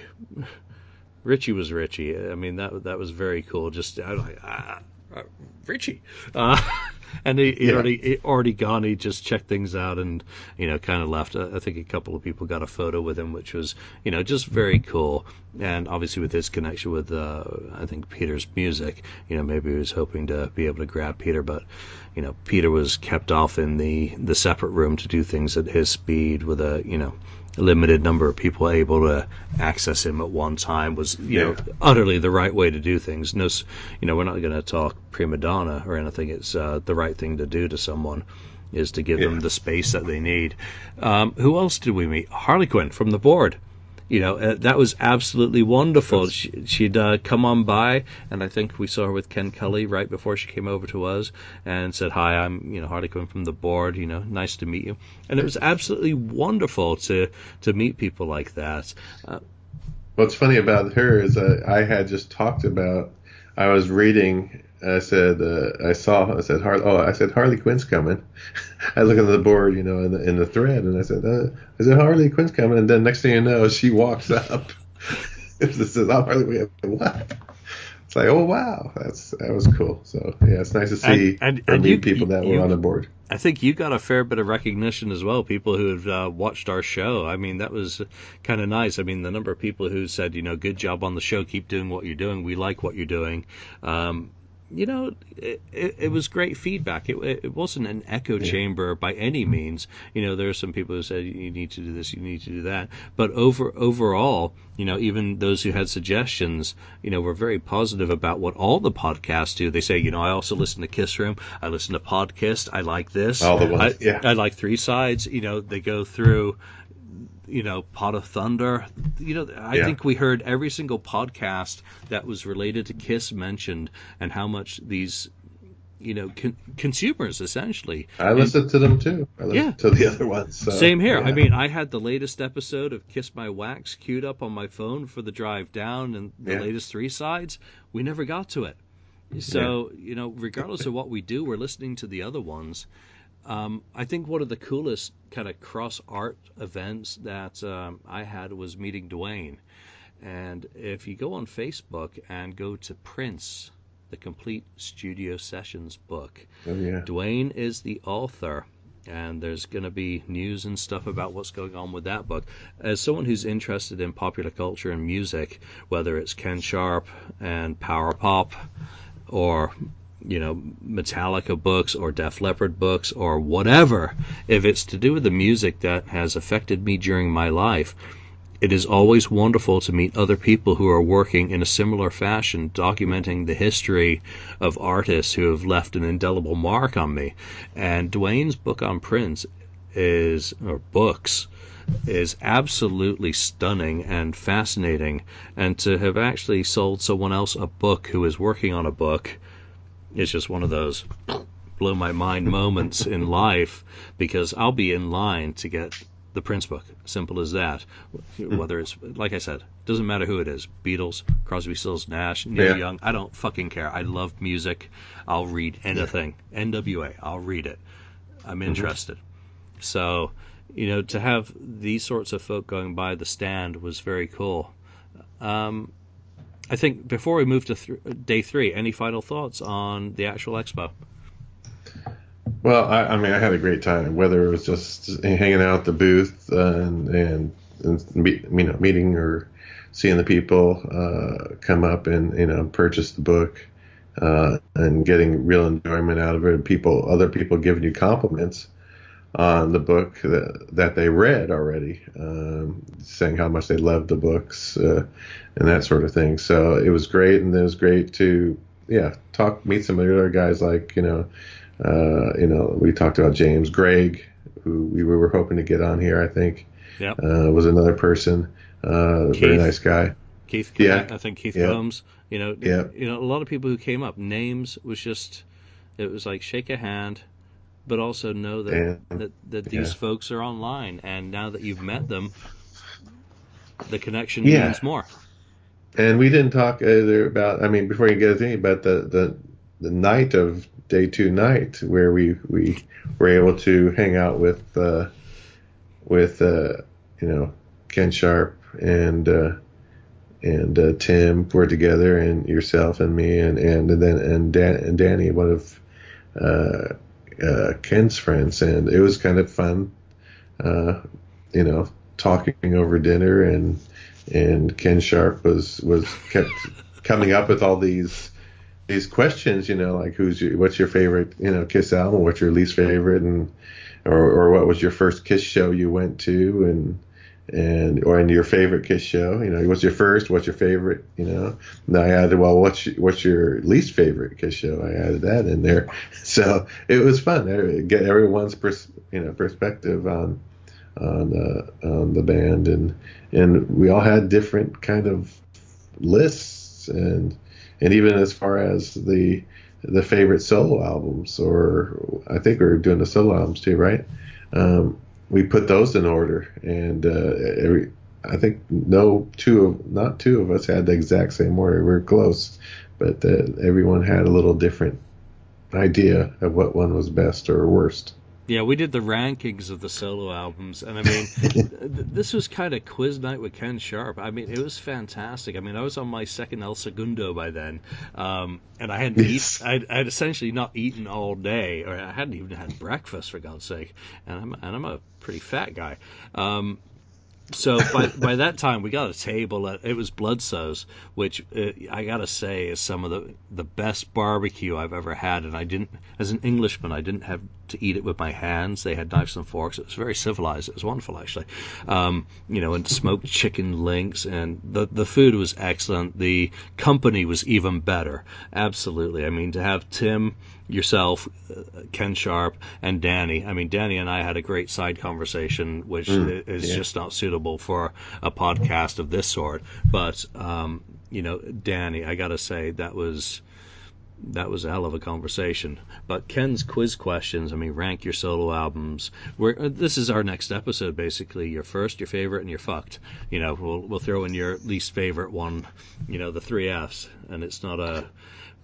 Richie was Richie. I mean that that was very cool. Just I ah, uh, Richie. Uh, and he, he Yeah. already he already gone. He just checked things out and you know kind of left. I I think a couple of people got a photo with him, which was you know just very cool. And obviously with his connection with uh, I think Peter's music, you know maybe he was hoping to be able to grab Peter, but you know Peter was kept off in the the separate room to do things at his speed with a you know limited number of people able to access him at one time was you know utterly the right way to do things. No, you know, we're not going to talk prima donna or anything. It's uh, the right thing to do to someone is to give them the space that they need. Um, who else did we meet? Harley Quinn from the board. You know, uh, that was absolutely wonderful. She, she'd uh, come on by, and I think we saw her with Ken Kelly right before she came over to us and said, Hi, I'm, you know, Harley Quinn from the board. You know, nice to meet you. And it was absolutely wonderful to, to meet people like that. Uh, What's funny about her is uh, I had just talked about. I was reading. I said uh, I saw. I said Har- Oh, I said Harley Quinn's coming. I look at the board, you know, in the in the thread, and I said, uh, I said Harley Quinn's coming, and then next thing you know, she walks up. it says, "Oh, Harley Quinn." What? It's like, oh wow, that's that was cool. So yeah, it's nice to see And- and- and meet you- people that you- were on the board. I think you got a fair bit of recognition as well. People who have uh, watched our show. I mean, that was kind of nice. I mean, the number of people who said, you know, good job on the show. Keep doing what you're doing. We like what you're doing. Um, you know, it, it, it was great feedback. It, it wasn't an echo chamber by any means. You know, there are some people who said you need to do this, you need to do that. But over overall, you know, even those who had suggestions, you know, were very positive about what all the podcasts do. They say, you know, I also listen to Kiss Room, I listen to Podcast, I like this, All the ones, I, yeah. I like Three Sides. You know, they go through you know, Pot of Thunder. You know, I Yeah. think we heard every single podcast that was related to Kiss mentioned and how much these, you know, con- consumers essentially. I listened to them too. I listened Yeah. to the other ones. So, Same here. I mean, I had the latest episode of Kiss My Wax queued up on my phone for the drive down and the Yeah. latest three sides. We never got to it. So, you know, regardless of what we do, we're listening to the other ones. Um, I think one of the coolest kind of cross art events that um, I had was meeting Duane. And if you go on Facebook and go to Prince, the complete studio sessions book, Oh, yeah. Duane is the author, and there's going to be news and stuff about what's going on with that book. As someone who's interested in popular culture and music, whether it's Ken Sharp and Power Pop, or you know Metallica books or Def Leppard books or whatever, if it's to do with the music that has affected me during my life, it is always wonderful to meet other people who are working in a similar fashion, documenting the history of artists who have left an indelible mark on me. And Duane's book on Prince is, or books, is absolutely stunning and fascinating. And to have actually sold someone else a book who is working on a book is just one of those blow my mind moments in life because I'll be in line to get the Prince book. Simple as that. Whether it's like I said, doesn't matter who it is. Beatles, Crosby, Stills, Nash, Neil Yeah. Young. I don't fucking care. I love music. I'll read anything. NWA. I'll read it. I'm interested. So, you know, to have these sorts of folk going by the stand was very cool. Um, I think before we move to th- day three, any final thoughts on the actual expo? Well, I, I mean, I had a great time. Whether it was just hanging out at the booth and and, and meet, you know meeting or seeing the people uh, come up and you know purchase the book uh, and getting real enjoyment out of it. People, other people giving you compliments on the book that, that they read already, um, saying how much they loved the books uh, and that sort of thing. So it was great, and it was great to yeah talk meet some of the other guys like you know uh, you know we talked about James Greg who we were hoping to get on here I think Yep. uh, was another person uh, very nice guy Keith, Yeah. I think Keith Yeah. Combs. You know, Yeah. you know, a lot of people who came up. Names was just, it was like shake a hand, but also know that And- that, that these yeah. folks are online, and now that you've met them, the connection Yeah. means more. And we didn't talk either about. I mean, before you get anything about the the the night of day two night where we we were able to hang out with uh, with uh, you know Ken Sharp and uh, and uh, Tim were together and yourself and me and and, and then and Dan and Danny one of uh, uh, Ken's friends and it was kind of fun you know talking over dinner and and Ken Sharp was was kept coming up with all these these questions, you know, like who's your what's your favorite, you know, Kiss album, what's your least favorite, and or or what was your first Kiss show you went to, and and or in your favorite Kiss show, you know, what's your first, what's your favorite, you know. And I added, well, what's your, what's your least favorite Kiss show? I added that in there, so it was fun. Get everyone's pers- you know perspective on on uh, on the band, and and we all had different kind of lists, and and even as far as the the favorite solo albums, or I think we were doing the solo albums too, right? Um, we put those in order, and uh, every I think no two of not two of us had the exact same order. We are close, but uh, everyone had a little different idea of what one was best or worst. Yeah, we did the rankings of the solo albums, and I mean, th- this was kind of quiz night with Ken Sharp. I mean, it was fantastic. I mean, I was on my second El Segundo by then, um, and I hadn't Yes. eaten. I'd, I'd essentially not eaten all day, or I hadn't even had breakfast for God's sake. And I'm and I'm a pretty fat guy. Um, so by by that time we got a table at it was Bludso's, which uh, I gotta say is some of the the best barbecue I've ever had, and I didn't as an Englishman I didn't have to eat it with my hands. They had knives and forks. It was very civilized. It was wonderful actually, um, you know, and smoked chicken links, and the the food was excellent. The company was even better. Absolutely. I mean to have Tim yourself, uh, Ken Sharp, and Danny. I mean, Danny and I had a great side conversation, which i is yeah. just not suitable for a podcast of this sort. But um, you know, Danny, I gotta say that was that was a hell of a conversation. But Ken's quiz questions, I mean, rank your solo albums. We're, uh, this is our next episode, basically. Your first, your favorite, and your fucked. You know, we'll we'll throw in your least favorite one. You know, the three Fs, and it's not a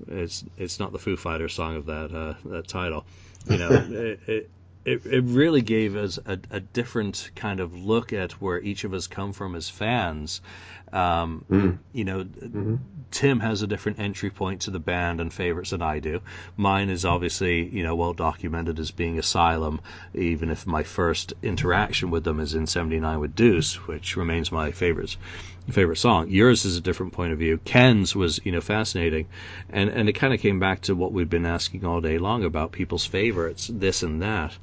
it's it's not the Foo Fighters song of that uh, that title. You know, it, it it it really gave us a, a different kind of look at where each of us come from as fans. Um, You know, Tim has a different entry point to the band and favorites than I do. Mine is obviously, you know, well documented as being Asylum, even if my first interaction with them is in 79 with Deuce, which remains my favorite favorite song. Yours is a different point of view. Ken's was, you know, fascinating. And and it kind of came back to what we've been asking all day long about people's favorites, this and that.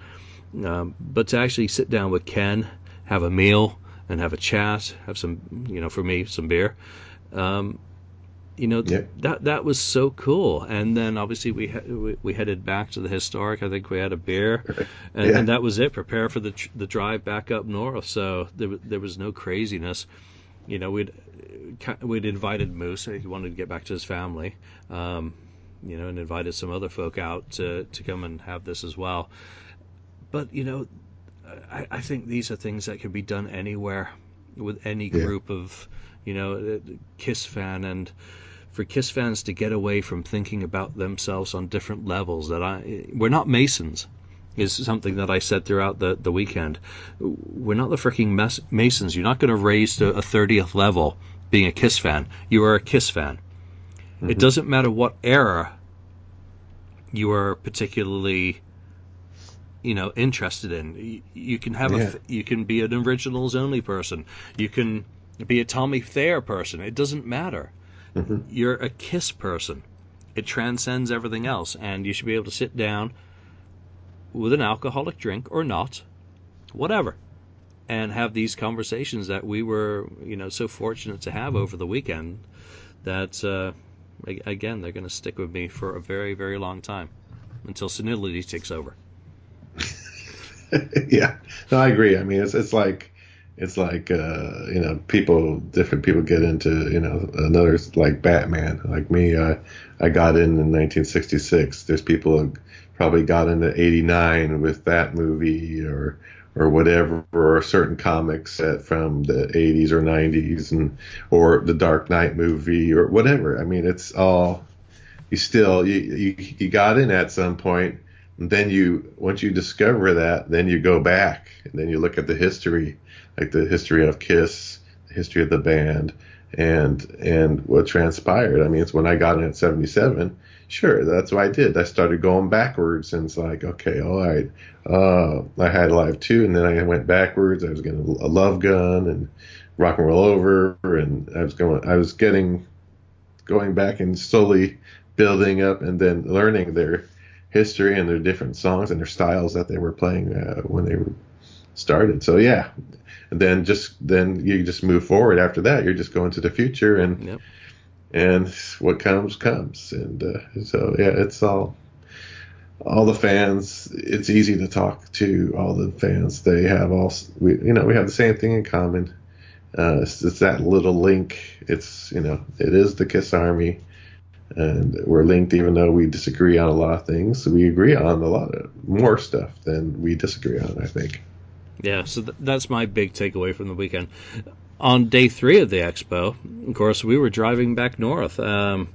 Um, but to actually sit down with Ken, have a meal and have a chat, have some, you know, for me, some beer. Um, you know that that was so cool. And then obviously we, he- we we headed back to the historic. I think we had a beer. And, Yeah. and that was it. Prepare for the tr- the drive back up north. So there, there was no craziness. You know we'd we'd invited moose. He wanted to get back to his family um, you know and invited some other folk out to to come and have this as well. But you know I, I think these are things that can be done anywhere with any Yeah. group of you know uh, kiss fan and for Kiss fans to get away from thinking about themselves on different levels that I we're not Masons is something that I said throughout the, the weekend. We're not the freaking mas- Masons. You're not going to raise to a 30th level being a Kiss fan. You are a Kiss fan. It doesn't matter what era you are particularly, you know, interested in. You, you can have a, Yeah. f- you can be an originals only person. You can be a Tommy Thayer person. It doesn't matter. You're a Kiss person. It transcends everything else, and you should be able to sit down with an alcoholic drink or not, whatever, and have these conversations that we were, you know, so fortunate to have over the weekend. That uh, again, they're going to stick with me for a very, very long time until senility takes over. yeah, no, I agree. I mean, it's it's like it's like uh, you know, people different people get into you know another like Batman. Like me, uh, I got in in 1966. There's people who probably got into '89 with that movie or or whatever, or certain comics set from the 80s or 90s, and or the Dark Knight movie or whatever. I mean, it's all you still you you, you got in at some point then you once you discover that then you go back and then you look at the history like the history of kiss the history of the band and and what transpired. I mean it's when i got in at 77 sure that's what i did. I started going backwards and it's like okay all right uh i had live two and then i went backwards. I was getting a love gun and rock and roll over and i was going i was getting going back and slowly building up and then learning their history and their different songs and their styles that they were playing uh, when they were started. So yeah, and then just then you just move forward after that. You're just going to the future and Yep. and what comes comes. And uh, so yeah, it's all all the fans. It's easy to talk to all the fans. They have all we you know we have the same thing in common. Uh, it's, it's that little link. It's you know it is the Kiss Army and we're linked even though we disagree on a lot of things we agree on a lot of more stuff than we disagree on i think Yeah, so th- that's my big takeaway from the weekend. On day three of the expo, of course, we were driving back north. Um,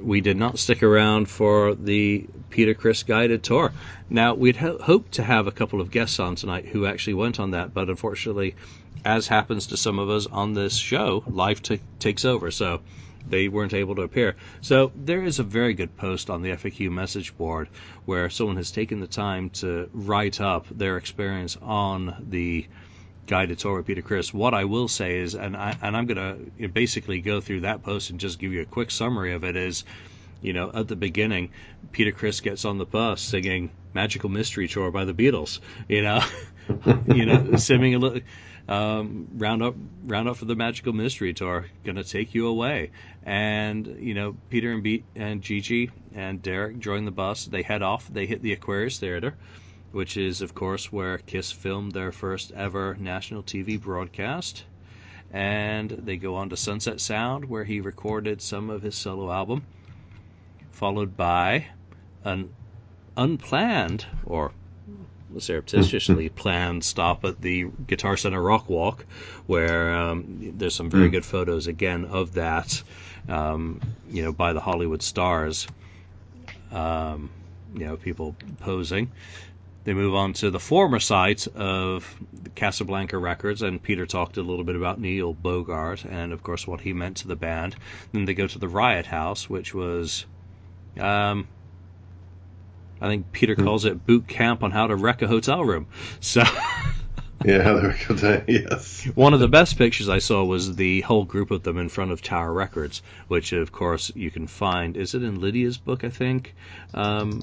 we did not stick around for the Peter Criss guided tour. Now, we'd ho- hoped to have a couple of guests on tonight who actually went on that, but unfortunately, as happens to some of us on this show, life t- takes over. So they weren't able to appear. So there is a very good post on the FAQ message board where someone has taken the time to write up their experience on the guided tour with Peter Criss. What I will say is, and I and I'm gonna basically go through that post and just give you a quick summary of it. Is you know at the beginning, Peter Criss gets on the bus singing "Magical Mystery Tour" by the Beatles. You know, you know, singing a little. Um, round up, round up for the Magical Mystery Tour. Gonna take you away, and you know Peter and Be- and Gigi and Derek join the bus. They head off. They hit the Aquarius Theater which is, of course, where Kiss filmed their first ever national TV broadcast. And they go on to Sunset Sound, where he recorded some of his solo album, followed by an unplanned, or surreptitiously planned stop at the Guitar Center Rock Walk, where um, there's some very good photos again of that, um, you know, by the Hollywood stars. Um, you know, people posing. They move on to the former site of Casablanca Records, and Peter talked a little bit about Neil Bogart and, of course, what he meant to the band. Then they go to the Riot House, which was, um, I think Peter calls it boot camp on how to wreck a hotel room. So. yeah there we go yes One of the best pictures I saw was the whole group of them in front of Tower Records, which of course you can find. Is it in Lydia's book? I think. Um,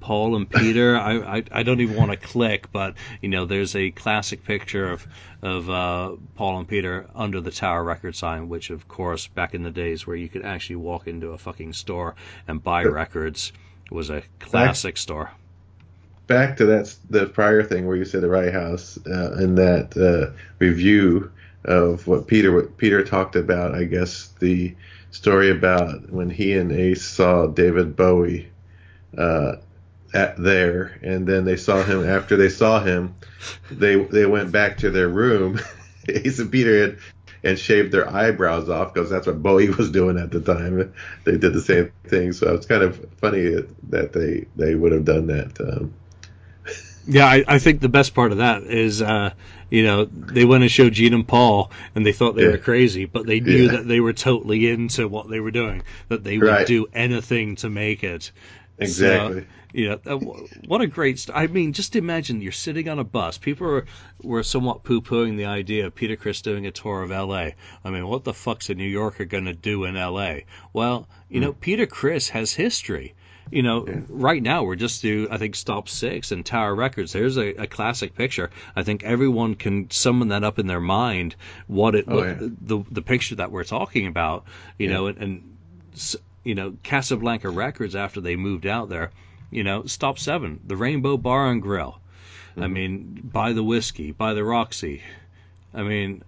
Paul and Peter. I, I I don't even want to click, but you know, there's a classic picture of of uh, Paul and Peter under the Tower Record sign, which of course back in the days where you could actually walk into a fucking store and buy records was a classic store. back to that the prior thing where you said the Riot House uh, in that uh, review of what peter what peter talked about i guess the story about when he and ace saw david bowie uh, at there and then they saw him after they saw him they they went back to their room ace and peter had and shaved their eyebrows off because that's what Bowie was doing at the time. They did the same thing, so it's kind of funny that they they would have done that. Um, Yeah, I, I think the best part of that is, uh, you know, they went and showed Gene and Paul, and they thought they Yeah. were crazy, but they knew Yeah. that they were totally into what they were doing, that they would Right. do anything to make it. Exactly. So, wh- what a great. St- I mean, just imagine you're sitting on a bus. People were, were somewhat poo-pooing the idea of Peter Criss doing a tour of L.A. I mean, what the fuck's a New Yorker going to do in L.A.? Well, you hmm. know, Peter Criss has history. You know, right now we're just through, I think, Stop Six and Tower Records. There's a, a classic picture. I think everyone can summon that up in their mind. What it, Oh, yeah. the the picture that we're talking about. You know, and, and you know, Casablanca Records after they moved out there, you know, Stop Seven, the Rainbow Bar and Grill. I mean, by the Whisky, by the Roxy. I mean,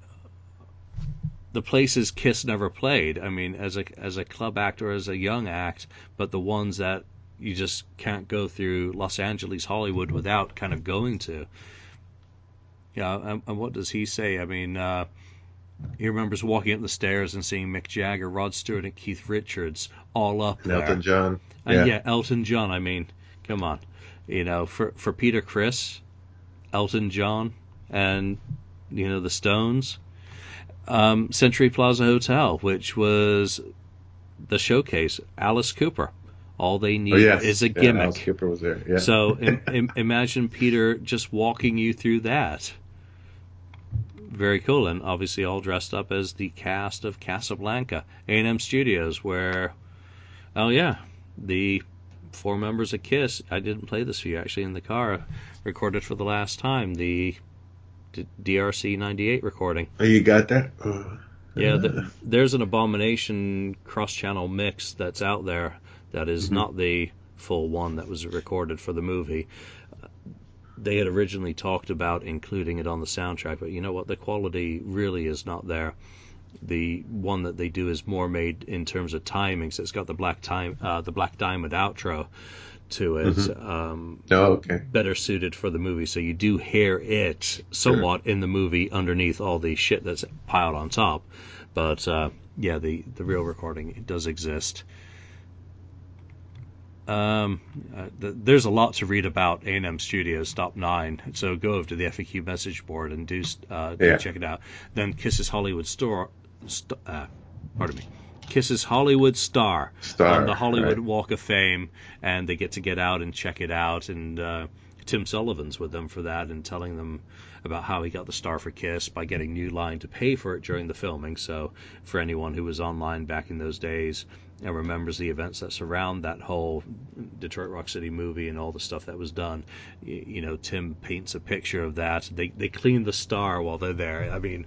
the places Kiss never played. I mean, as a as a club act or as a young act, but the ones that you just can't go through Los Angeles, Hollywood without kind of going to. Yeah, and, and what does he say? I mean, uh, he remembers walking up the stairs and seeing Mick Jagger, Rod Stewart, and Keith Richards all up and there. Elton John. And yeah. Elton John. I mean, come on, you know, for for Peter Criss, Elton John, and you know the Stones, um, Century Plaza Hotel, which was the showcase. Alice Cooper. All they need Oh yes, is a Yeah, Alice gimmick. Cooper was there. Yeah. So im- im- imagine Peter just walking you through that. Very cool, and obviously all dressed up as the cast of Casablanca, A&M Studios, where, oh yeah, the four members of Kiss. I didn't play this for you actually in the car. Recorded for the last time the D- DRC '98 recording. oh, you got that? Oh. Yeah, the, uh. there's an Abomination cross-channel mix that's out there that is mm-hmm. not the full one that was recorded for the movie. They had originally talked about including it on the soundtrack, but you know what? The quality really is not there. The one that they do is more made in terms of timing, so it's got the black time, uh, the black diamond outro to it. Um, Oh, okay. better suited for the movie. So you do hear it somewhat in the movie underneath all the shit that's piled on top. But uh, yeah, the the real recording it does exist. Um, uh, th- there's a lot to read about A&M Studios Top Nine, so go over to the FAQ message board and do uh, do Yeah. check it out. Then Kisses Hollywood Store, st- uh, pardon me, Kisses Hollywood Star, Star, on the Hollywood right. Walk of Fame, and they get to get out and check it out. And uh, Tim Sullivan's with them for that and telling them about how he got the star for Kiss by getting New Line to pay for it during the filming. So for anyone who was online back in those days and remembers the events that surround that whole Detroit Rock City movie and all the stuff that was done, you, know, Tim paints a picture of that. They they clean the star while they're there. I mean,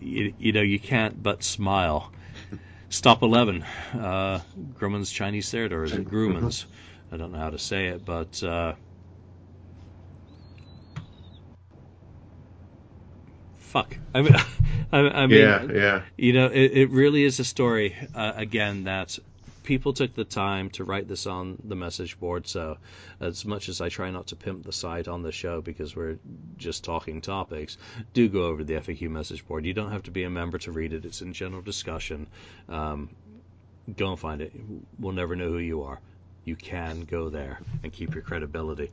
you, you know, you can't but smile. Stop 11, uh, Grumman's Chinese Theater, or is it Grumman's? I don't know how to say it, but uh, fuck. I mean, I, I mean, yeah, yeah. you know, it, it really is a story, uh, again, that people took the time to write this on the message board. So, as much as I try not to pimp the site on the show because we're just talking topics, do go over to the FAQ message board. You don't have to be a member to read it, it's in general discussion. Um, go and find it. We'll never know who you are. You can go there and keep your credibility.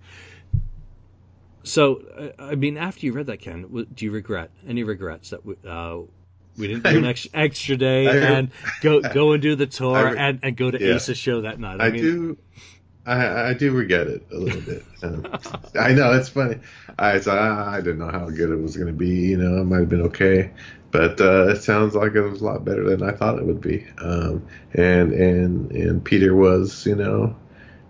So, I I mean, after you read that, Ken, do you regret any regrets that we, uh, we didn't do an ex- extra day I- and go go and do the tour I and, and go to yeah. Ace's show that night? I, mean, do. I, I do regret it a little bit. Um, I know it's funny. I, I didn't know how good it was going to be. You know, it might have been okay, but uh, it sounds like it was a lot better than I thought it would be. Um, and and and Peter was, you know,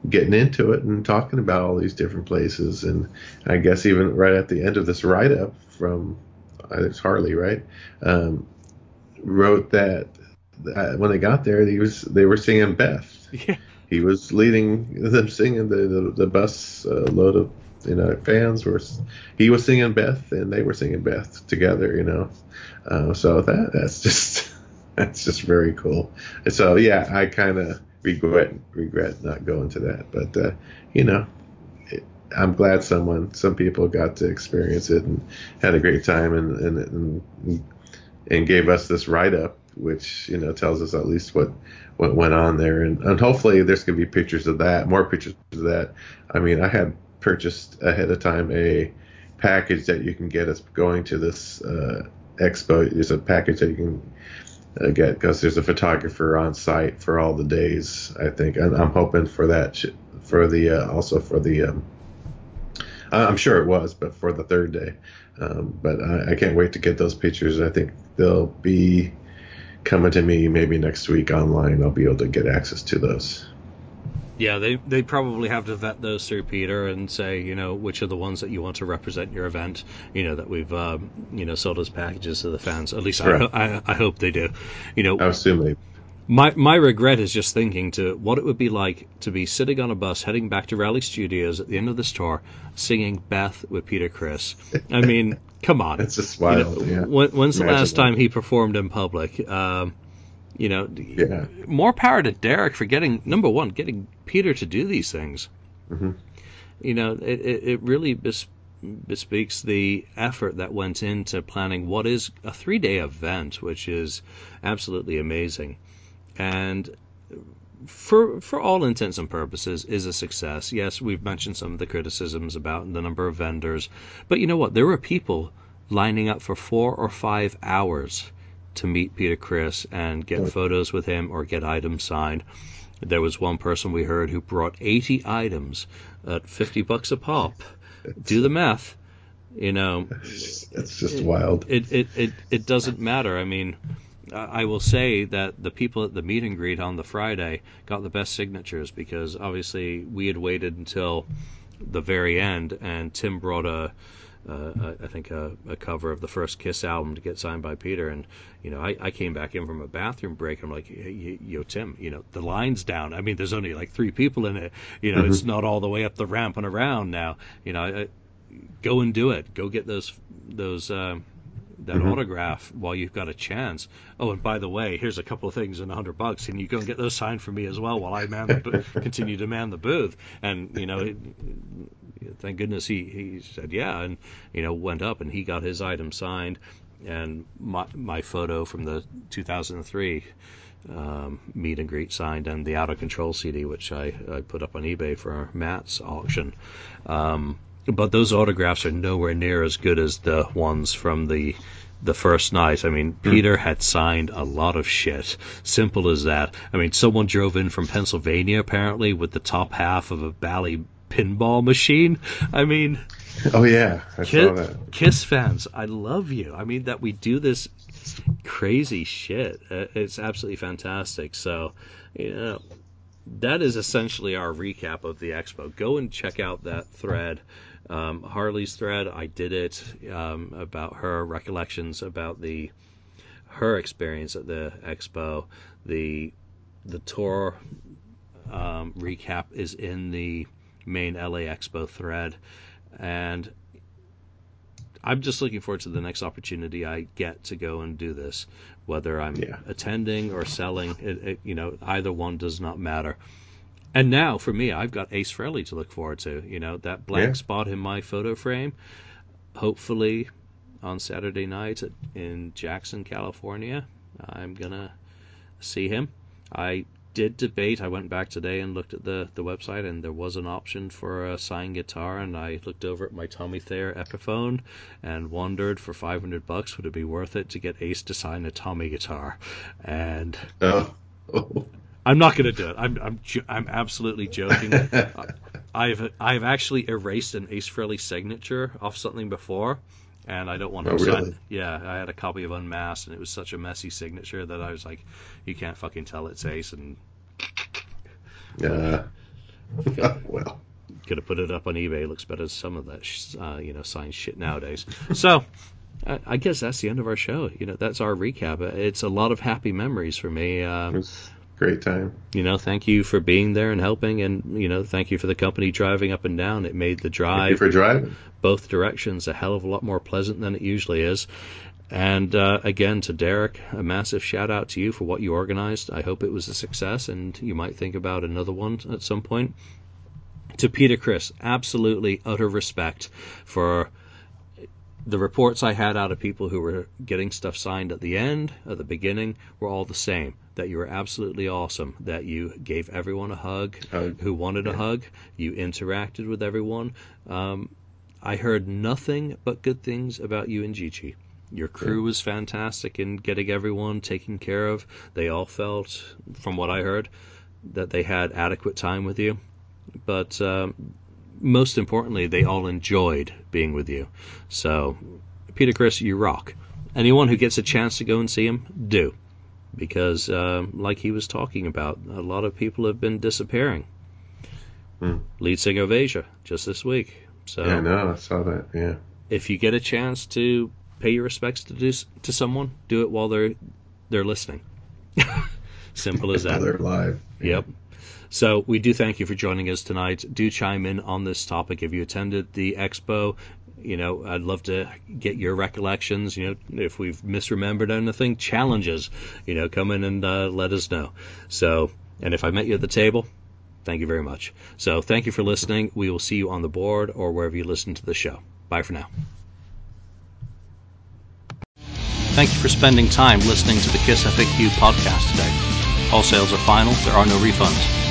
getting into it and talking about all these different places. And I guess even right at the end of this write up from it's Harley, right? Um, wrote that uh, when they got there, he was they were singing Beth yeah, he was leading them singing the the, the bus uh, load of you know fans were he was singing Beth and they were singing Beth together you know uh, so that that's just that's just very cool and so yeah I kind of regret regret not going to that but uh, you know it, I'm glad someone some people got to experience it and had a great time and and, and and gave us this write up, which you know tells us at least what what went on there, and, and hopefully there's gonna be pictures of that, more pictures of that. I mean, I had purchased ahead of time a package that you can get us going to this uh, expo. There's a package that you can get because there's a photographer on site for all the days. I think, and I'm hoping for that for the uh, also for the. Um, I'm sure it was, but for the third day. Um, but I, I can't wait to get those pictures. I think they'll be coming to me maybe next week online. I'll be able to get access to those. Yeah, they they probably have to vet those through Peter and say, you know, which are the ones that you want to represent your event. You know that we've um, you know sold as packages to the fans. At least I, I I hope they do. You know, I assume they. My my regret is just thinking to what it would be like to be sitting on a bus heading back to Raleigh Studios at the end of this tour, singing Beth with Peter Criss. I mean, come on. It's just You wild. know, yeah. when, when's the last that. time he performed in public? Um, you know, Yeah. more power to Derek for getting number one, getting Peter to do these things. Mhm. You know, it it, it really bes- bespeaks the effort that went into planning what is a three day event, which is absolutely amazing, and for for all intents and purposes is a success. Yes, we've mentioned some of the criticisms about the number of vendors, but you know what? There were people lining up for four or five hours to meet Peter Criss and get photos with him or get items signed. There was one person we heard who brought 80 items at 50 bucks a pop. Do the math. You know, It's just wild. it, it, it, it doesn't matter. I mean, I I will say that the people at the meet and greet on the Friday got the best signatures because obviously we had waited until the very end, and Tim brought a, uh, I think a, a cover of the first Kiss album to get signed by Peter, and you know I, I came back in from a bathroom break. I'm like, hey, yo, Tim, you know the line's down. I mean, there's only like three people in it. You know, it's not all the way up the ramp and around now. You know, I, go and do it. Go get those those. Uh, that autograph while you've got a chance. Oh, and by the way, here's a couple of things in a hundred bucks. Can you go and get those signed for me as well while I man the continue to man the booth? And you know, it, thank goodness he he said yeah, and you know went up and he got his item signed, and my my photo from the 2003 um, meet and greet signed, and the Out of Control CD, which I, I put up on eBay for Matt's auction. Um, but those autographs are nowhere near as good as the ones from the the first night. I mean, Peter had signed a lot of shit. Simple as that. I mean, someone drove in from Pennsylvania apparently with the top half of a Bally pinball machine. I mean, Oh yeah, I saw that. Kiss, Kiss fans, I love you. I mean that we do this crazy shit. Uh, It's absolutely fantastic. So, you know, that is essentially our recap of the expo. Go and check out that thread. Um, Harley's thread, I did it um, about her recollections about the her experience at the expo. The the tour um, recap is in the main LA Expo thread, and I'm just looking forward to the next opportunity I get to go and do this. Whether I'm Yeah. attending or selling, it, it, you know, either one does not matter. And now for me, I've got Ace Frehley to look forward to. You know, that blank Yeah. spot in my photo frame. Hopefully, on Saturday night at, in Jackson, California, I'm gonna see him. I did debate. I went back today and looked at the, the website, and there was an option for a signed guitar. And I looked over at my Tommy Thayer Epiphone and wondered for 500 bucks would it be worth it to get Ace to sign a Tommy guitar? And Oh. I'm not going to do it. I'm I'm I'm absolutely joking. I've I've actually erased an Ace Frehley signature off something before, and I don't want to Oh, sign. really? Yeah, I had a copy of Unmasked, and it was such a messy signature that I was like, you can't fucking tell it's Ace, and Uh, well, could have put it up on eBay. It looks better than some of that, sh- uh, you know, signed shit nowadays. So. I I guess that's the end of our show. You know, that's our recap. It's a lot of happy memories for me. Um, great time. you know, thank you for being there and helping, and you know, thank you for the company driving up and down. It made the drive for driving. both directions a hell of a lot more pleasant than it usually is. And uh, again, to Derek, a massive shout out to you for what you organized. I hope it was a success, and you might think about another one at some point. To Peter Criss, absolutely utter respect for the reports I had out of people who were getting stuff signed at the end, at the beginning, were all the same. That you were absolutely awesome. That you gave everyone a hug Hug. who wanted a hug. You interacted with everyone. Um, I heard nothing but good things about you and Gigi. Your crew was fantastic in getting everyone taken care of. They all felt, from what I heard, that they had adequate time with you. But um, most importantly, they all enjoyed being with you. So, Peter Criss, you rock. Anyone who gets a chance to go and see him, do. Because, um, like he was talking about, a lot of people have been disappearing. Hmm. Lead singer of Asia, just this week. So, Yeah, no, I saw that. Yeah. if you get a chance to pay your respects to do, to someone, do it while they're they're listening. Simple as that. They're live. Yep. So we do thank you for joining us tonight. Do chime in on this topic if you attended the expo. You know, I'd love to get your recollections. You know, if we've misremembered anything, challenges. You know, come in and uh, let us know. So, and if I met you at the table, thank you very much. So, thank you for listening. We will see you on the board or wherever you listen to the show. Bye for now. Thank you for spending time listening to the KISS FAQ podcast today. All sales are final, there are no refunds.